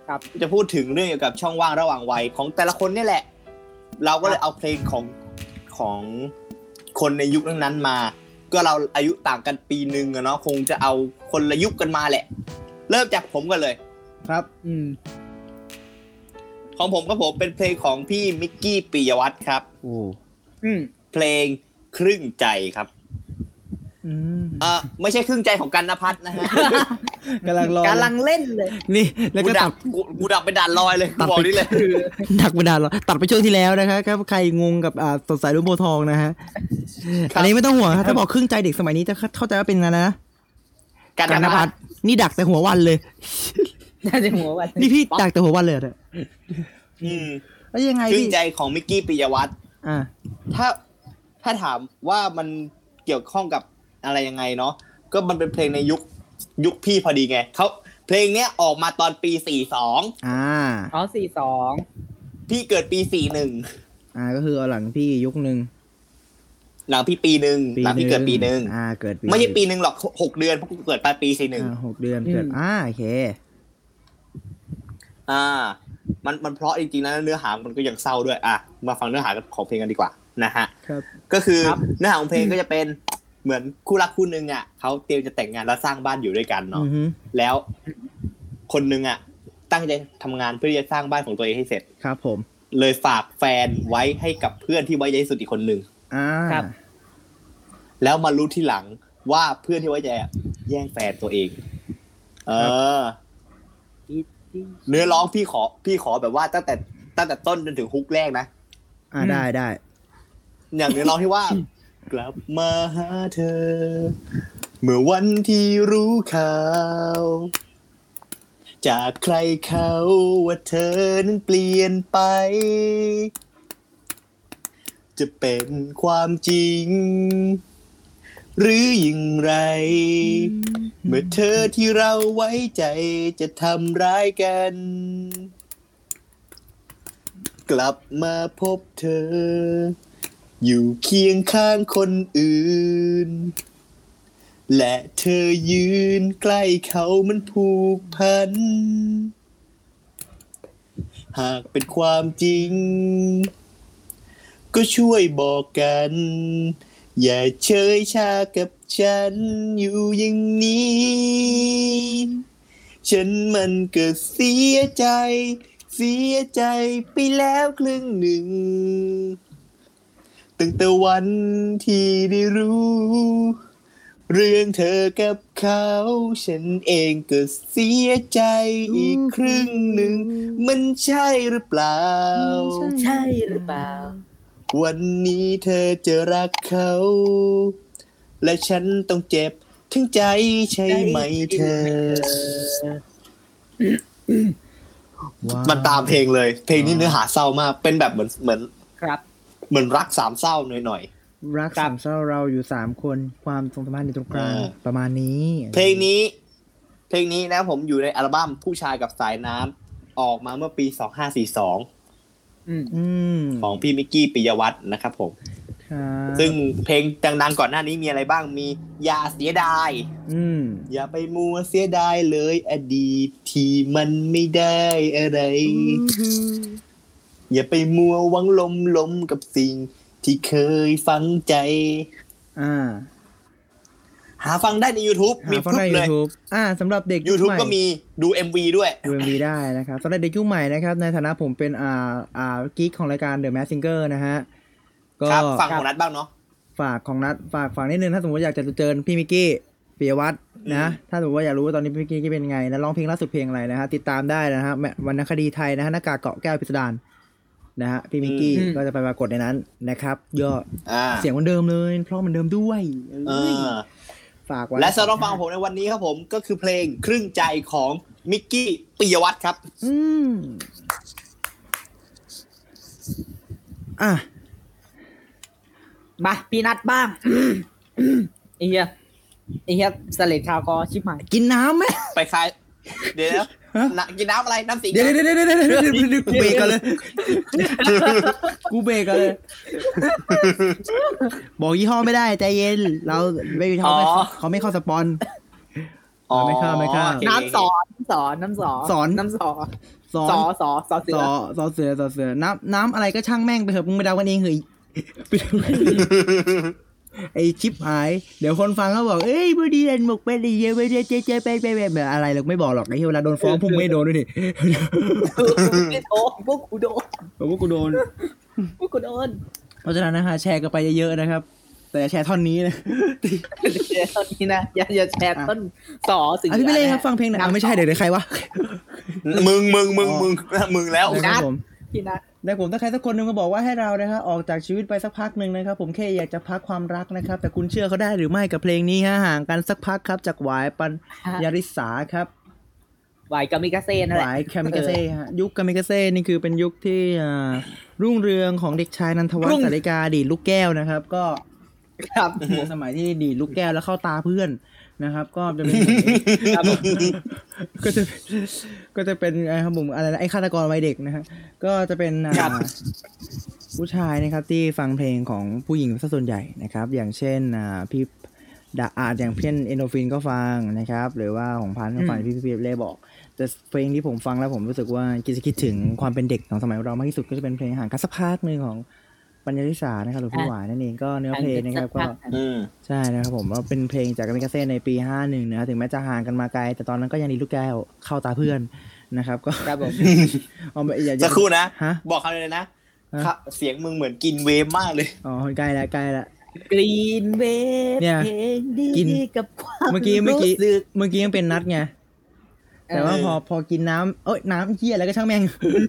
ครับจะพูดถึงเรื่องเกี่ยวกับช่องว่างระหว่างวัยของแต่ละคนเนี่ยแหละ เราก็เลยเอาเพลงของของคนในยุคนั้นๆมา ก็เราอายุต่างกันปีหนึ่งอะเนาะคงจะเอาคนละยุคกันมาแหละ เริ่มจากผมกันเลย ครับ อืม ของผมก็ผมเป็นเพลงของพี่มิกกี้ปิยวัฒน์ครับโอ้อืมเพลงครึ่งใจครับอืม เออไม่ใช่ครึ่งใจของกันนภัทรนะฮะกำลังรอกำลังเล่นเลย นี่แล้วกูก็ดัตับดกูกูดับไปด่านลอยเลยตัดบอกไปนี่เลยดักไม่ได้หรอตัดไปช่วงที่แล้วนะครับครับใครงงกับอ่าสดใสรุ่มโพธิ์ทองนะฮะครับอันนี้ไม่ต้องห่วงครับถ้าบอกครึ่งใจเด็กสมัยนี้จะเข้าใจว่าเป็นอะไรนะกันกันนนภัภัททรรนี่ดักแต่หัววันเลยน่าจะหัววันนี่พี่ดักแต่หัววันเลยเหรอเนี่ยอืมแล้วยังไงครึ่งพี่ใจของมิกกี้ปิยวัฒน์อ่าถ้าถ้าถามว่ามันเกี่ยวข้องกับ อะไรยังไงเนาะก็มันเป็นเพลงในยุคยุคพี่พอดีไงเขาเพลงเนี้ยออกมาตอนปีสี่สองอ่าอ๋อสี่สองพี่เกิดปีสี่หนึ่งอ่าก็คือเอาหลังพี่ยุคหนึ่งหลังพี่ปีหนึ่งหลังพี่เกิดปีหนึ่งอ่าเกิดปีไม่ใช่ปีหนึ่งหรอกหกเดือนเพราะกูเกิดปลายปีสี่หนึ่งอ่าหกเดือนเกิดอ่าโอเค อ่า มันมันเพราะจริงๆนะเนื้อหามันก็ยังเศร้าด้วย อะ มาฟังเนื้อหาของเพลงกันดีกว่านะฮะครับก็คือเนื้อหาของเพลงก็จะเป็น เหมือนคู่รักคู่หนึ่งอะเขาเตรียมจะแต่งงานแล้วสร้างบ้านอยู่ด้วยกันเนาะอือฮึแล้ว คนหนึ่งอะ ตั้งใจทำงานเพื่อที่จะสร้างบ้านของตัวเองให้เสร็จครับ ผม เลยฝากแฟนไว้ให้กับเพื่อนที่ไว้ใจที่สุดอีกคนหนึ่งอ่าครับ แล้วมารู้ที่หลังว่าเพื่อนที่ไว้ใจอะแย่งแฟนตัวเอง เออเนื้อร้องพี่ขอ พี่ขอแบบว่าตั้งแต่ตั้งแต่ต้นจนถึงฮุกแรกนะอ่าได้ได้อย่างเนื้อร้องที่ว่า กลับมาหาเธอ เมื่อวันที่รู้ข่าว จากใครเขาว่าเธอนั้นเปลี่ยนไป จะเป็นความจริง หรืออย่างไร เมื่อเธอที่เราไว้ใจจะทำร้ายกันกลับมาพบเธอ อยู่เคียงข้างคนอื่น และเธอยืนใกล้เขามันผูกพัน หากเป็นความจริง ก็ช่วยบอกกัน อย่าเชยชากับฉันอยู่อย่างนี้ ฉันมันก็เสียใจ เสียใจไปแล้วครึ่งหนึ่ง ตั้งแต่วันที่ได้รู้ เรื่องเธอกับเขา ฉันเองก็เสียใจอีกครึ่งหนึ่ง มันใช่หรือเปล่า ใช่หรือเปล่า วันนี้เธอจะรักเขา และฉันต้องเจ็บทั้งใจใช่ไหมเธอว้าวมันตามเพลงเลย เพลงนี้เนื้อหาเศร้ามาก เป็นแบบเหมือนเหมือนครับ เหมือนรักสามเศร้าหน่อยรักสามเศร้าเราอยู่สามคนความทรงสัมพันธ์อยู่ตรงกลางอ่าประมาณนี้ๆเพลงนี้ เพลงนี้นะผมอยู่ในอัลบั้มผู้ชายกับสายน้ำออกมาเมื่อปี2542อืมอืมของพี่มิกกี้ปิยวัฒน์นะครับผมครับซึ่งเพลงดังๆก่อนหน้านี้มีอะไรบ้างมีอย่าเสียดายอืมอย่าไปมัวเสียดายเลย อดีตที่มันไม่ได้อะไร อย่าไปมัวหวังลมลมกับสิ่งที่เคยฝังใจ อ่า หาฟังได้ใน YouTube มีหาฟังพรึได้บเลย YouTube อ่าสำหรับเด็กยุค YouTube ใหม่ก็มีดู MV ด้วย ดู MV ได้นะครับสำหรับเด็กยุคใหม่นะครับ ในฐานะผมเป็นอ่าอ่ากิ๊กของรายการ The Mask Singer นะฮะ ก็ครับฟังของนัดบ้างเนาะฝากของนัดฝากฝากนิดนึงถ้าสมมติอยากจะเจอพี่มิกกี้ปิยวัฒน์นะอืมถ้าสมมติว่าอยากรู้ว่าตอนนี้พี่มิกกี้เป็นยังไง และร้องเพลงล่าสุดเพลงอะไรนะฮะติดตามได้นะฮะแมวรรณคดีไทยนะฮะหน้ากากเกาะแก้วพิสดาร นะฮะพี่มิกกี้อืมก็จะไปปรากฏในนั้นนะครับยอดอ่าเสียงเหมือนเดิมเลยเพราะเหมือนเดิมด้วยเอเอ้ยอฝากไว้และสำหรับฟังของผมในวันนี้ครับผมก็คือเพลงครึ่งใจของมิกกี้ปิยวัฒน์ครับอืมอะมาพี่นัดบ้างไอ้เหี้ยไอ้เหี้ยสเลดคาวคอชิบหายกินน้ำไหมไปคลายเดี๋ยว นะนะกินน้ำอะไรน้ำสีเดี๋ยวเดี๋ยวเดี๋ยวเดี๋ยวเดี๋ยวเดี๋ยวเดี๋ยวกูเบรกกันเลย กูเบรกกันเลย บอกยี่ห้อไม่ได้ใจเย็น เราไม่เขาไม่เขาไม่เข้าสปอนอ๋อไม่เข้าไม่เข้าโอเคน้ำสอนสอนน้ำสอนสอนน้ำสอนสอสอนสอสอเสืสออสอเสือสอเสือน้ำน้ำอะไรก็ช่างแม่งไปเถอะมึงไปเดากันเองเฮ้ยไปเดากันเอง ไอชิปหาย เดี๋ยวคนฟังเขาบอก เอ้ยบดีเดนหมกเป็นดีเยไม่ได้เจ๊เจ๊เป็นเป็นแบบอะไรหรอกไม่บอกหรอกไอ้เหี้ยเวลาโดนฟ้องพุ่งไม่โดนด้วยนี่ไม่โดนพวกกูโดนผมว่ากูโดนพวกกูโดน เพราะฉะนั้นนะฮะแชร์กันไปเยอะๆนะครับ แต่อย่าแชร์ท่อนนี้นะเดี๋ยวตอนนี้นะอย่าอย่าแชร์ต้นสอเสืออะพี่ไปเลยครับนะฟังเพลงหน่อยอะไม่ใช่เดี๋ยวเดี๋ยวใครวะมึงมึงมึงมึงมึงแล้วนะครับผมพี่นัด ได้ผมถ้าใครสักคนหนึ่งมาบอกว่าให้เรานะครับออกจากชีวิตไปสักพักหนึ่งนะครับ ผมแค่อยากจะพักความรักนะครับ แต่คุณเชื่อเขาได้หรือไม่กับเพลงนี้ฮะห่างกันสักพักครับ จากหวายปัญญาริสาครับไหวกามิกาเซ่นั่นหแหละวายคามิกาเซ่ฮะยุคคามิกาเซ่นี่คือเป็นยุคที่อ่ารุ่งเรืองของเด็กชายนันทวัฒรุ่น์งสาริกาดีดลูกแก้วนะครับ ก็ครับสมัยที่ดีดลูกแก้วแล้วเข้าตาเพื่อน นะครับ ก็จะเป็นครับผมก็จะก็จะเป็นไอ้ครับผมอะไรนะไอ้ฆาตกรวัยเด็กนะฮะก็จะเป็นอ่าครับผู้ชายนะครับ ที่ฟังเพลงของผู้หญิงซะส่วนใหญ่นะครับ อย่างเช่นอ่าพี่ดาอาจอย่างเพื่อนเอนโดฟินก็ฟังนะครับ หรือว่าของพันธุ์ก็ฟังที่พี่พี่เล่บอก แต่เพลงที่ผมฟังแล้วผมรู้สึกว่าคิดจะคิดถึงความเป็นเด็กของสมัยเรามากที่สุดก็จะเป็นเพลงห่างกันสักพักหนึ่งของ ปัญญาลิสานะครับหรือพี่หวานนั่นเองก็เนื้อเพลงนะครับก็อืมใช่นะครับผมว่าเป็นเพลงจากกามิกาเซ่ในปี51นะครับถึงแม้จะห่างกันมาไกล แต่ตอนนั้นก็ยังดีลูกแก้วเข้าตาเพื่อนนะครับ ก็ครับผมเอาไปอย่าอย่าสักครู่นะฮะบอกคำเลยนะฮะค่ะเสียงมึงเหมือนกินเวฟมากเลยอ๋อใกล้แล้วใกล้แล้วกรีนเวฟเนี่ยเพลงดีกินกับความเมื่อกี้เมื่อกี้รู้สึกเมื่อกี้ยังเป็นนัดไงแต่ว่าพอพอกินน้ำเอ้ยน้ำเยี่ยอะไรก็ช่างแม่งอืม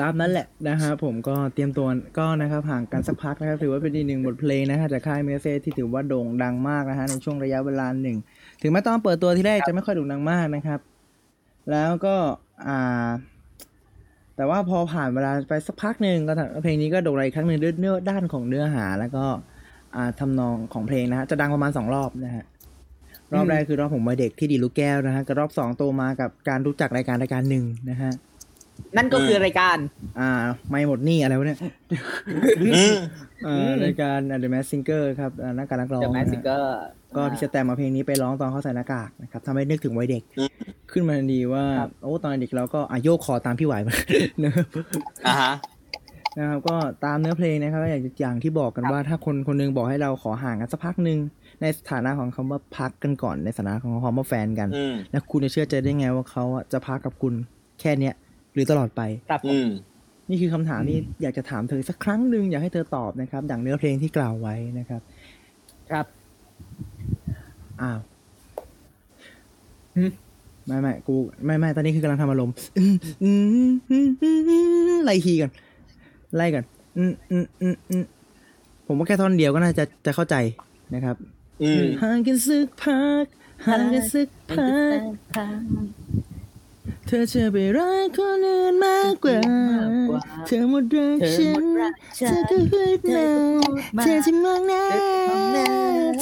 ตามนั้นแหละนะครับผมก็เตรียมตัวก็นะครับห่างกันสักพักนะครับถือว่าเป็นอีกหนึ่งบทเพลงนะฮะจากค่ายเมเซ่ที่ถือว่าโด่งดังมากนะฮะในช่วงระยะเวลาหนึ่ง ถึงแม้ตอนเปิดตัวที่แรกจะไม่ค่อยโด่งดังมากนะครับ แล้วก็อ่า แต่ว่าพอผ่านเวลาไปสักพักหนึ่งก็เพลงนี้ก็โด่งดังอีกครั้งหนึ่งด้วยเนื้อด้านของเนื้อหาแล้วก็อ่าทำนองของเพลงนะฮะจะดังประมาณสองรอบนะฮะรอบแรกคือรอบผมวัยเด็กที่ดีลูกแก้วนะฮะกับรอบสองโตมากับการรู้จักรายการรายการหนึ่งนะฮะ นั่นก็คือรายการ อ่า ไม่หมดหนี่อะไรวะเนี่ยอืมอ่ารายการ The Mask Singer ครับอ่านักการนักร้อง The นะ Mask ฮะ Singer ก็พี่จะแต่มาเพลงนี้ไปร้องตอนเขาใส่หน้ากากนะครับทำให้นึกถึงวัยเด็กอืมขึ้นมาทันทีว่าครับโอ้ตอนเด็กเราก็อะโยกคอตามพี่ไหวมานะครับอ่าฮะนะครับก็ตามเนื้อเพลงนะครับก็อย่างอย่างที่บอกกันว่าถ้าคนคนหนึงบอกให้เราขอห่างกันสักพักหนึ่งในสถานะของคำว่าพักกันก่อนในสถานะของคำว่าแฟนกันอืมแล้วคุณจะเชื่อใจได้ไงว่าเขาอะจะพักกับคุณแค่เนี้ย หรือตลอดไปครับผมอืมนี่คือคำถามที่อยากจะถามเธอสักครั้งหนึ่งอยากให้เธอตอบนะครับ ดังเนื้อเพลงที่กล่าวไว้นะครับ ครับอ้าวหึไม่ไม่กูไม่ไม่ตอนนี้คือกำลังทำอารมณ์อืมอืมอืมอืมอืมไล่ทีกันไล่กันอืมอืมอืมอืมผมว่าแค่ท่อนเดียวก็น่าจะจะเข้าใจนะครับอืมห่างกันสักพักห่างกันสักพัก เธอจะไปรักคนอื่นมากกว่า เธอหมดรักเธอฉันดรักฉัเธอก็พูดมา เธอจะมองหน้า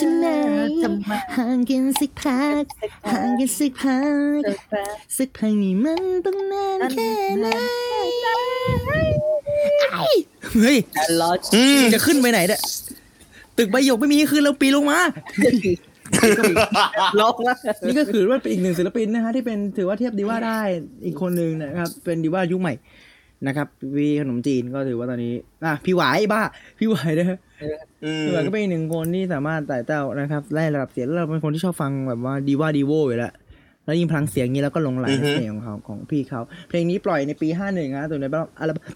ทำไมห่างกันสักพัก ห่างกันสักพัก สักพักนี่มันต้องนานแค่ไหนไอ้เฮ้ยจะขึ้นไปไหนเนี่ยตึกใบหยกไม่มีคืนเราปีลงมา ลงมานี่ก็คือว่าเป็นอีกหนึ่งศิลปินนะฮะที่เป็นถือว่าเทียบดีว่าได้อีกคนหนึ่งนะครับ เป็นดีว่ายุคใหม่นะครับวีขนมจีนก็ถือว่าตอนนี้อะพี่หวายบ้า พี่หวายนะฮะอืมพี่หวายก็เป็นอีกหนึ่งคนที่สามารถไต่เต้านะครับไล่ระดับเสียงแล้วเราเป็นคนที่ชอบฟังแบบว่าดีว่าดีโวอยู่แล้วแล้วยิ่งพลังเสียงนี้แล้วก็หลงไหลในเสียงของเขาของพี่เขา เพลงนี้ปล่อยในปีห้าหนึ่งนะตัวในอัลบั้มอัลบั้ม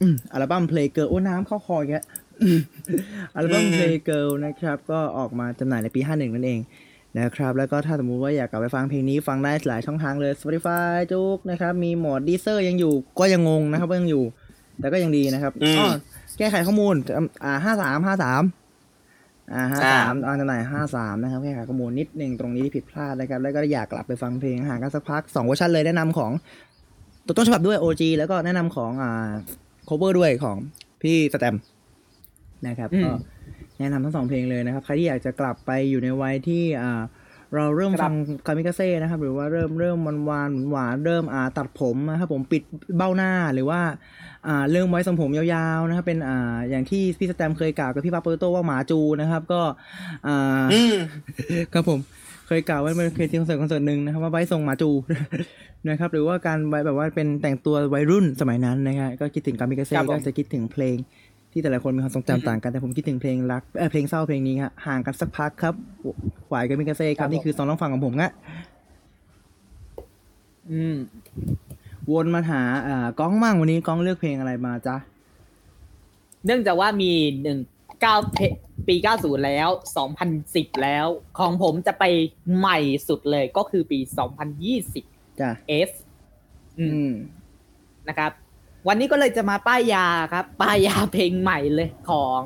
อืมอัลบั้มเพลง Girl โอ้น้ำเข้าคออีกแล้ว อืมอัลบั้มเพลง Girl นะครับ ก็ออกมาจำหน่ายในปีห้าหนึ่งนั่นเองนะครับ แล้วก็ถ้าสมมุติว่าอยากกลับไปฟังเพลงนี้ฟังได้หลายช่องทางเลย Spotify JOOX นะครับ มีโหมด Deezer ยังอยู่ก็ยังงงนะครับว่ายังอยู่ แต่ก็ยังดีนะครับอืมอ๋อแก้ไขข้อมูลอ่าห้าสามห้าสามอ่าห้าสามออนจำหน่ายห้าสามนะครับแก้ไขข้อมูลนิดหนึ่งตรงนี้ที่ผิดพลาดนะครับ แล้วก็อยากกลับไปฟังเพลงห่างกันสักพักสองเวอร์ชันเลยแนะนำของตัวต้นฉบับด้วย OG แล้วก็แนะนำของอ่า cover ด้วยของพี่สแตมป์ นะครับอืมก็แนะนำทั้งสองเพลงเลยนะครับใครที่อยากจะกลับไปอยู่ในวัยที่อ่าเราเริ่มครับฟังคามิกาเซ่นะครับ หรือว่าเริ่มเริ่มมันวานหวานๆเริ่มอ่าตัดผมนะครับผมปิดเบ้าหน้าหรือว่าอ่าเริ่มไว้ทรงผมยาวๆนะครับเป็นอ่าอย่างที่พี่สแตมเคยกล่าวกับพี่ปาเปอร์โตว่าหมาจูนะครับก็อ่าอืมครับผมเคยกล่าวไว้เมื่อเคยที่คอนเสิร์ตคอนเสิร์ตหนึ่งนะครับว่าไว้ทรงหมาจูนะครับหรือว่าการไว้แบบว่าเป็นแต่งตัววัยรุ่นสมัยนั้นนะครับก็คิดถึงคามิกาเซ่ครับผมก็จะคิดถึงเพลง ที่แต่ละคนมีความทรงจำต่างกันแต่ผมคิดถึงเพลงรักเออเพลงเศร้าเพลงนี้ฮะห่างกันสักพักครับหวายกับมิกาเซ่ครับนี่คือสองร้องฟังของผมนะอืม วนมาหาอ่าก้องมั่งวันนี้ก้องเลือกเพลงอะไรมาจ๊ะเนื่องจากว่ามีหนึ่งเก้าปีเก้าศูนย์แล้วสองพันสิบแล้ว ของผมจะไปใหม่สุดเลยก็คือปีสองพันยี่สิบจ้ะ S อือืมมนะครับ วันนี้ก็เลยจะมาป้ายยาครับ ป้ายยาเพลงใหม่เลยของ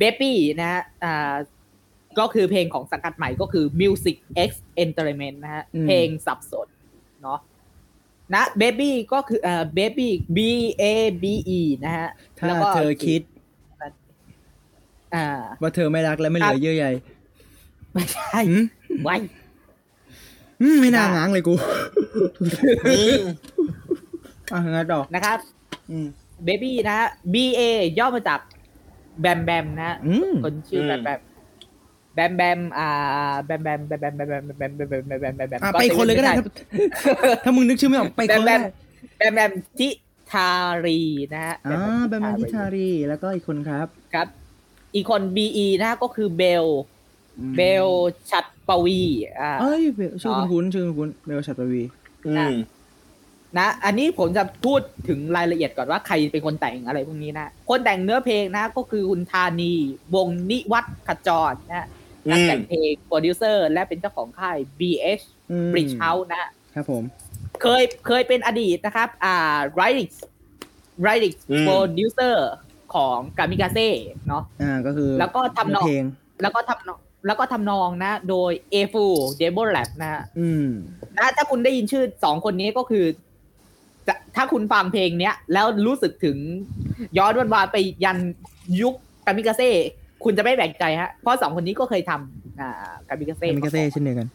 b a b y นะฮะอ่าก็คือเพลงของสังกัดใหม่ก็คือ Music X Entertainment นะฮะอืมเพลงสับสนเนาะนะเบบี้ก็คือเอ่อเบบี้ B A B E นะฮะถ้าแล้วก็เธอคิดอ่าว่าเธอไม่รักและไม่เหลือเยื่อใยไม่ใช่หืมไว้อืมไม่น่าอะง้างเลยกู อืมอะงั้นต่อนะครับอืมเบบี้นะฮะ B A ย่อมาจากแบมแบมนะฮะอืม คนชื่อแบมแบมแบมแบมอ่าแบมแบมแบมแบมแบมแบมแบมแบมแบมแบมแบมแบมแบมอะไปคนเลยก็ได้ครับถ้ามึงนึกชื่อไม่ออกไปแบคมนแบเลยมแบมแบมทิทารีนะฮะอ่าแบมแบมทิทารีแล้วก็อีกคนครับครับ อีกคน B E นะฮะก็คือเบล อืมเบลชัดปวีอ่า เอ้ยเบลชื่อคุ้นๆชื่อคุ้นๆเบลชัดปวีอืม นะ อันนี้ผมจะพูดถึงรายละเอียดก่อนว่าใครเป็นคนแต่งอะไรพวกนี้นะ คนแต่งเนื้อเพลงนะ ก็คือคุณธานี วงนิวัฒน์ขจรนะอืมนักแต่งเพลงโปรดิวเซอร์และเป็นเจ้าของค่าย BH อืม Bridge House นะครับผม เคยเคยเป็นอดีตนะครับ อ่า Ridix Ridix อืมโปรดิวเซอร์ของกามิกาเซ่เนาะอ่าก็คือ แล้วก็ทำนองเพลงแล้วก็ทำนองแล้วก็ทำนองนะ โดย a f u d e b l Lab นะฮะอืมนะถ้าคุณได้ยินชื่อสองคนนี้ก็คือ จะถ้าคุณฟังเพลงเนี้ย แล้วรู้สึกถึงย้อนวันวานไปยันยุคกามิกาเซ่คุณจะไม่แปลกใจฮะ เพราะสองคนนี้ก็เคยทำอ่ากามิกาเซ่มิกาเซ่เช่นเดียวกัน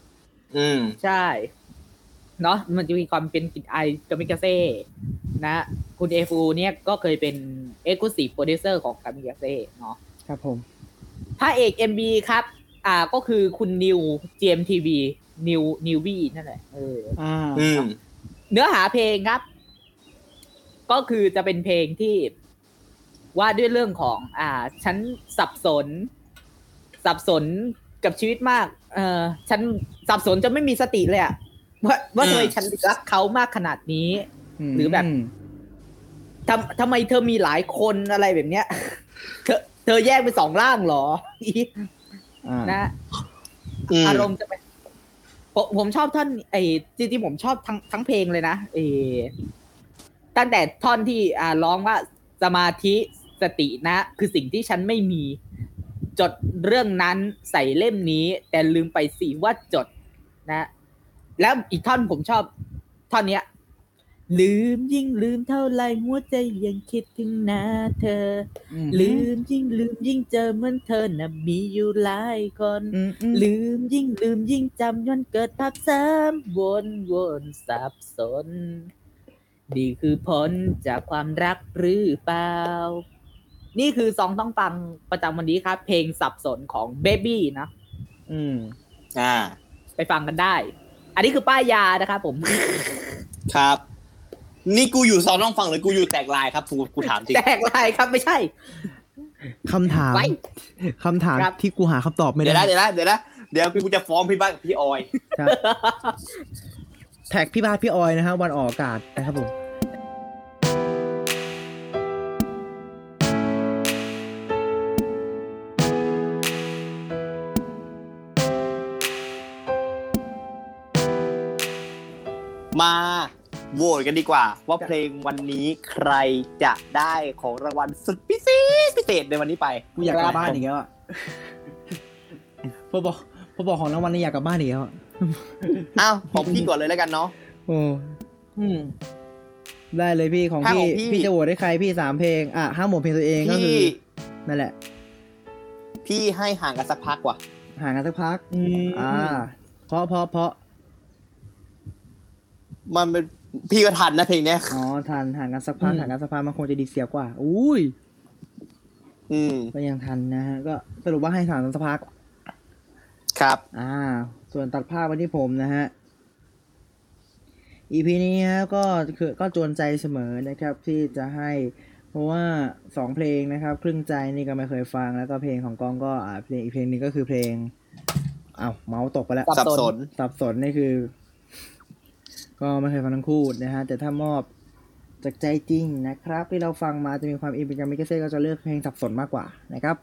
อืมใช่ เนาะมันจะมีความเป็นกลิ่นไอายกามิกาเซ่นะคุณเอฟูเนี่ยก็เคยเป็น exclusive producer ของกามิกาเซ่เนาะครับผมพระเอก MB ครับ อ่าก็คือคุณนิว GMTV นิวนิววีนั่นแหละเอออ่าอืมเนื้อหาเพลงครับ ก็คือจะเป็นเพลงที่ว่าด้วยเรื่องของ อ่า ฉันสับสน สับสนกับชีวิตมาก เออฉันสับสนจนไม่มีสติเลยอะว่าว่าทำไมอืมฉันรักเขามากขนาดนี้ หรือแบบทำทำไมเธอมีหลายคนอะไรแบบเนี้ย เธอเธอแยกเป็นสองร่างเหรออ่านะอืมอารมณ์จะเป็นผมผมชอบท่อนไอ้จริงๆผมชอบทั้งทั้งเพลงเลยนะเออ ตั้งแต่ท่อนที่อ่าร้องว่าสมาธิสตินะ คือสิ่งที่ฉันไม่มี จดเรื่องนั้นใส่เล่มนี้ แต่ลืมไปสิว่าจดนะ แล้วอีกท่อนผมชอบ ท่อนเนี้ย ลืมยิ่งลืมเท่าไรหัวใจยังคิดถึงหน้าเธอ ลืมยิ่งลืมยิ่งเจอเหมือนเธอน่ะมีอยู่หลายคนอืมอืมลืมยิ่งลืมยิ่งจำย้อนเกิดภาพซ้ำวนวนสับสน นี่คือผลจากความรักหรือเปล่า นี่คือซองต้องฟังประจำวันนี้ครับ เพลงสับสนของ Baby นะ อืม อ่า ไปฟังกันได้ อันนี้คือป้ายยานะครับผม ครับ นี่กูอยู่ซอนต้องฟังหรือกูอยู่แตกลายครับกูกูถามจริง แตกลายครับไม่ใช่คำถามไว้คำถามครับที่กูหาคำตอบไม่เดี๋ยวได้นะเดี๋ยวนะเดี๋ยวนะเดี๋ยวกูจะฟ้องพี่บ้านกับพี่ออยครับ แท็กพี่บาสพี่ออยนะฮะวันออกอากาศนะครับผมมาโหวตกันดีกว่า ว่าเพลงวันนี้ใครจะได้ของรางวัลสุดพิเศษพิเศษในวันนี้ไปกูอยากกลับบ้านอีกแล้วอะพอบอกพอบอกของรางวัลนี่อยากกลับบ้านอีกแล้วอะ อ้าวของพี่ก่อนเลยแล้วกันเนาะโอ้อืมได้เลยพี่ของถ้าพี่ของพี่พี่จะโหวตให้ใครพี่สามเพลง อะห้ามโหวตเพลงตัวเองก็คืพี่อนั่นแหละ พี่ให้ห่างกันสักพักว่ะ ห่างกันสักพักอืมอ่า เพราะเพราะเพราะมันเป็นพี่ก็ทันนะเพลงเนี้ยอ๋อทันห่างกันสักพักห่างกันสักพักมันคงจะดีเสียกว่า อุ้ยอืมก็ยังทันนะฮะก็สรุปว่าให้ห่างกันสักพัก ครับ อ่า ส่วนตัดภาพมาที่ผมนะฮะ EP นี้ฮะก็คือก็จวนใจเสมอนะครับที่จะให้เพราะว่าสองเพลงนะครับ ครึ่งใจนี่ก็ไม่เคยฟัง แล้วก็เพลงของกองก็อ่าเพลงอีกเพลงหนึงก็คือเพลงอ้าวเมาส์ตกไปแล้วสับสน สับสนนี่คือ ก็ไม่เคยฟังทั้งคู่นะฮะแต่ถ้ามอบจากใจจริงนะครับ ที่เราฟังมาจะมีความอินเป็นกามิกาเซ่ก็จะเลือกเพลงสับสนมากกว่านะครับ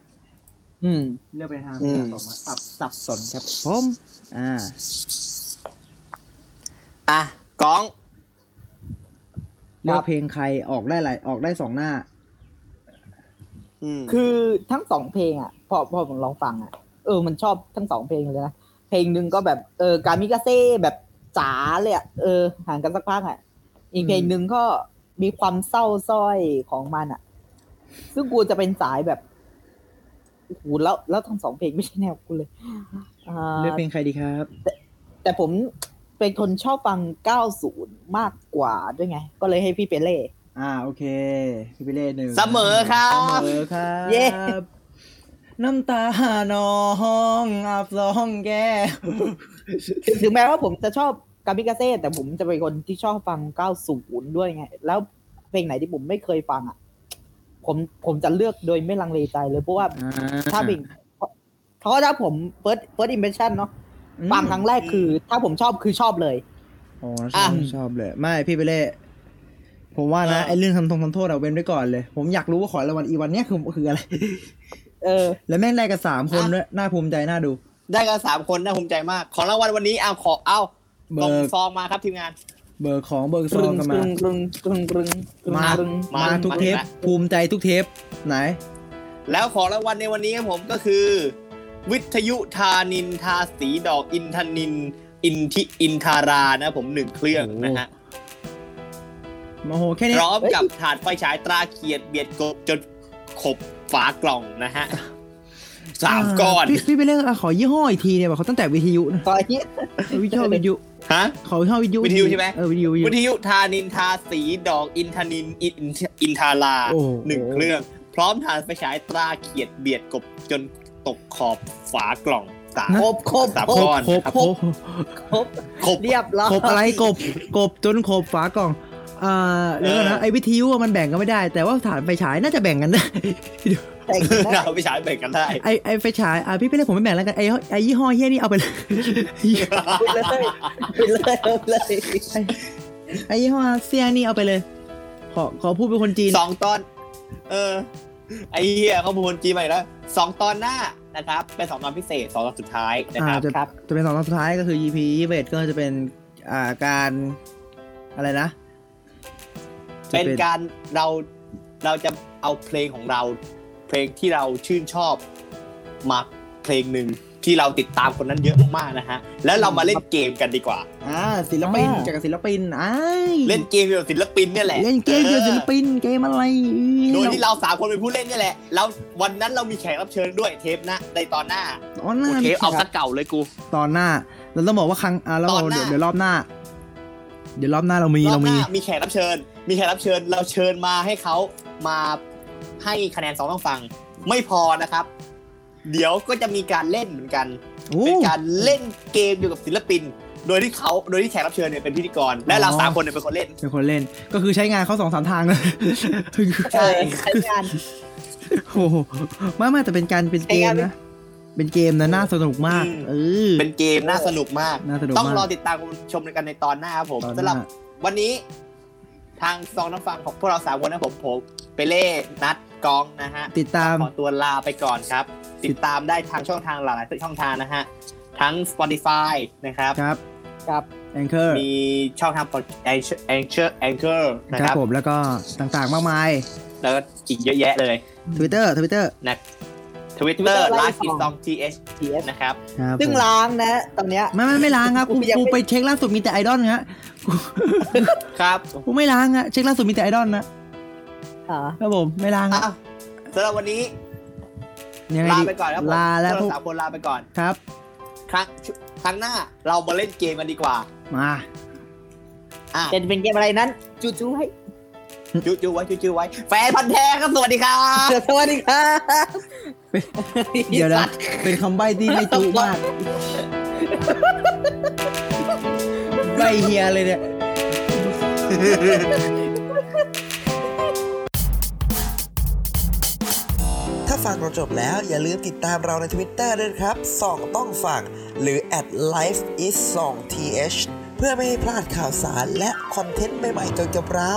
อืม เลือกไปทางอืมสับสนสับสับสนครับผม อ่าอะก้อง เลือกเพลงใครออกได้หลายออกได้สองหน้า อืมคือทั้งสองเพลงอะ พอพอผมลองฟังอะ เออ มันชอบทั้งสองเพลงเลยนะ เพลงหนึ่งก็แบบเออการมิกาเซ่แบบจ๋าเลยอะ เออ ห่างกันสักพักอะ อีกเพลงหนึ่งก็มีความเศร้าสร้อยของมันอะ ซึ่งกูจะเป็นสายแบบ โอ้โหแล้วแล้วทั้งสองเพลงไม่ใช่แนวกูเลยอ่าเลือกเพลงใครดีครับ แต่ผมเป็นคนชอบฟัง 90 มากกว่าด้วยไง ก็เลยให้พี่เปเล่อ่าโอเค พี่ไปเล่หนึ่งเสมอครับ เสมอครับเย้น้ำตาหนองอับสองแก้วถึงถึงแม้ว่าผมจะชอบกามิกาเซ่แต่ผมจะเป็นคนที่ชอบฟัง 90 ด้วยไง แล้วเพลงไหนที่ผมไม่เคยฟังอะ ผมผมจะเลือกโดยไม่ลังเลใจเลยเพราะว่าถ้าเป็นเพราะว่าถ้าผม first first impression เนาะฟังครั้งแรกคือ ถ้าผมชอบคือชอบเลยอ๋อชอบชอบเลย ไม่พี่ไปเล่ผมว่านะเออไอ้เรื่องทำทงทำโทษเอาเว้นไว้ก่อนเลย ผมอยากรู้ว่าขอรางวัลอีวันเนี้ยคือคืออะไร เออ แล้วแม่งได้กันสามคนด้วยน่าภูมิใจน่าดู ได้กันสามคนน่าภูมิใจมาก ของรางวัลวันนี้เอาขอเอาเบิกล่องกซองมาครับทีมงาน เบอร์ของเบอร์กซรึองงกันกมารึงกรึงกรึงกรึงกรึงมากรึงมามาทุกเทปมาภูมิใจทุกเทป ไหน แล้วของรางวัลในวันนี้ครับผมก็คือ วิทยุทานินทาสีดอกอินทนิน อินทิอินทารานะผมหนึ่งเครื่องนะฮะโอ้โหแค่นี้พร้อมกับถาดไฟฉายตราเขียดเบียดกบจนขบฝากล่องนะฮะสามก้อน พี่พี่ไปเรื่องขอยี่ห้ออีกทีเนี่ยแบบเขาตั้งแต่วิทยุนะตอนนี้วิทยุวิทยุ ฮะขอยี่ห้อวิทยุวิทยุใช่ไหมเออวิทยุวิทยุวิทยุทานินทาสีดอกอินทนินอินอินทาราโอ้หนึ่งเครื่อง พร้อมถาดไฟฉายตราเขียดเบียดกบจนตกขอบฝากล่องสามครบครบสามครก้บอนครบครับครบครบครบเรียบร้อยครบอะไรกบกบจนครบฝากล่องอ่าเดี๋ยวก่อนนะเออไอ้วิทยุอะมันแบ่งกันไม่ได้ แต่ว่าฐานไฟฉายน่าจะแบ่งกันได้แต่งได้ เราไปฉายแบ่งกันได้ไอ้ไอ้ไฟฉายอะพี่ไปเล่นผมไม่แบ่งแล้วกันไอ้ไอ้ยี่ห้อเฮี้ยนี่เอาไปเลยไปเลยไปเลยไปเลยไอ้ยี่ห้อเซียนี่เอาไปเลย ขอขอพูดเป็นคนจีนสองตอน เออ ไอ้เหี้ยเขาพูดจีนใหม่แล้วสองตอนหน้านะครับ เป็นสองตอนพิเศษสองตอนสุดท้ายนะอ่าครับจะครับจะเป็นสองตอนสุดท้ายก็คือ EP ยี่สิบเอ็ดก็จะเป็นอ่าการอะไรนะจะเป็นการเราเราจะเอาเพลงของเรา เพลงที่เราชื่นชอบมาเพลงหนึ่งที่เราติดตามคนนั้นเยอะมากๆนะฮะ แล้วเรามาเล่นเกมกันดีกว่า อ่าศิลปินจากบศิลปินอ้ายเล่นเกมเกี่ยวกับศิลปินเนี่ยแหละ เล่นเกมเกี่ยวกับศิลปินเกมอะไร โดยที่เราสามคนเป็นผู้เล่นเนี่ยแหละ แล้ววันนั้นเรามีแขกรับเชิญด้วยเทปหนะในตอนหน้าตอนหน้าโอเคเอาสักเก่าเลยกู ตอนหน้าเราต้องบอกว่าครั้งอ่าเราตอนหน้าเดี๋ยวเดี๋ยวรอบหน้า เดี๋ยวรอบหน้าเรามีรอเราบหมีน้ามีแขกรับเชิญ มีแขกรับเชิญ เราเชิญมาให้เขามา ให้คะแนนสองต้องฟัง ไม่พอนะครับ เดี๋ยวก็จะมีการเล่นเหมือนกันโอ้เป็นการเล่นเกมอยู่กับศิลปิน โดยที่เขาโดยที่แขกรับเชิญเนี่ยเป็นพิธีกร และเราอ๋อสามคนเนี่ยเป็นคนเล่น เป็นคนเล่น ก็คือใช้งานเขาสองสามทางเลยใช่ใช้งานโอ้โหไม่ไม่แต่เป็นการเป็นเกมใช้งานนะ เป็นเกมนะน่าสนุกมากอืมเออ เป็นเกมน่าสนุกมากน่าสนุกต้องมากรอติดตามชมกันในตอนหน้าครับผมตอนหสำหรับน้าวันนี้ ทางซองน้ำฟังของพวกเราสามคนนะผมผมเปเล่นัดกองนะฮะติดตามขอตัวลาไปก่อนครับ ติดตามได้ทางช่องทางหลายๆช่องทางนะฮะทั้ง Spotify นะครับครับครับ Anchor มีช่องทาง Anchor Anchor Anchor นะคครัรับบผมแล้วก็ต่างๆมากมาย แล้วก็อีกเยอะแยะเลย Twitter Twitter นะ Twitter Twitter ไล l i ฟ์ v e is song th TS นะครับครับซึ่งผมล้างนะ ตอนเนี้ยไม่ไม่ไม่ล้างครับกูกูยังกูไม่ไปเช็คล่าสุดมีแต่ไอดอลฮะกู ครับกูไม่ล้างฮะเช็คล่าสุดมีแต่ไอดอลนะอ่าครับผมไม่ล้างฮะอะสำหรับวันนี้ ยังไงลาดีไปก่อนครับผมลาแล้วพพววกกเราสามคนลาไปก่อน ครับ ครั้งครั้งหน้าเรามาเล่นเกมกันดีกว่า มาอะจะเป็นเกมอะไรนั้น จูจูให้จูจูไว้จูจูไว้ แฟนพันธ์แท้ครับสวัสดีครับสวัสดีครับเดี๋ยวนะเป็นคำใบ้ที่ไม่จุมาก ใบเฮียเลยเนี่ย ถ้าฟังเราจบแล้วอย่าลืมติดตามเราใน Twitter ด้วยครับส่องต้องฟัง หรือ at life is 2 th เพื่อไม่ให้พลาดข่าวสารและคอนเทนต์ใหม่ๆเกี่ยวกับเรา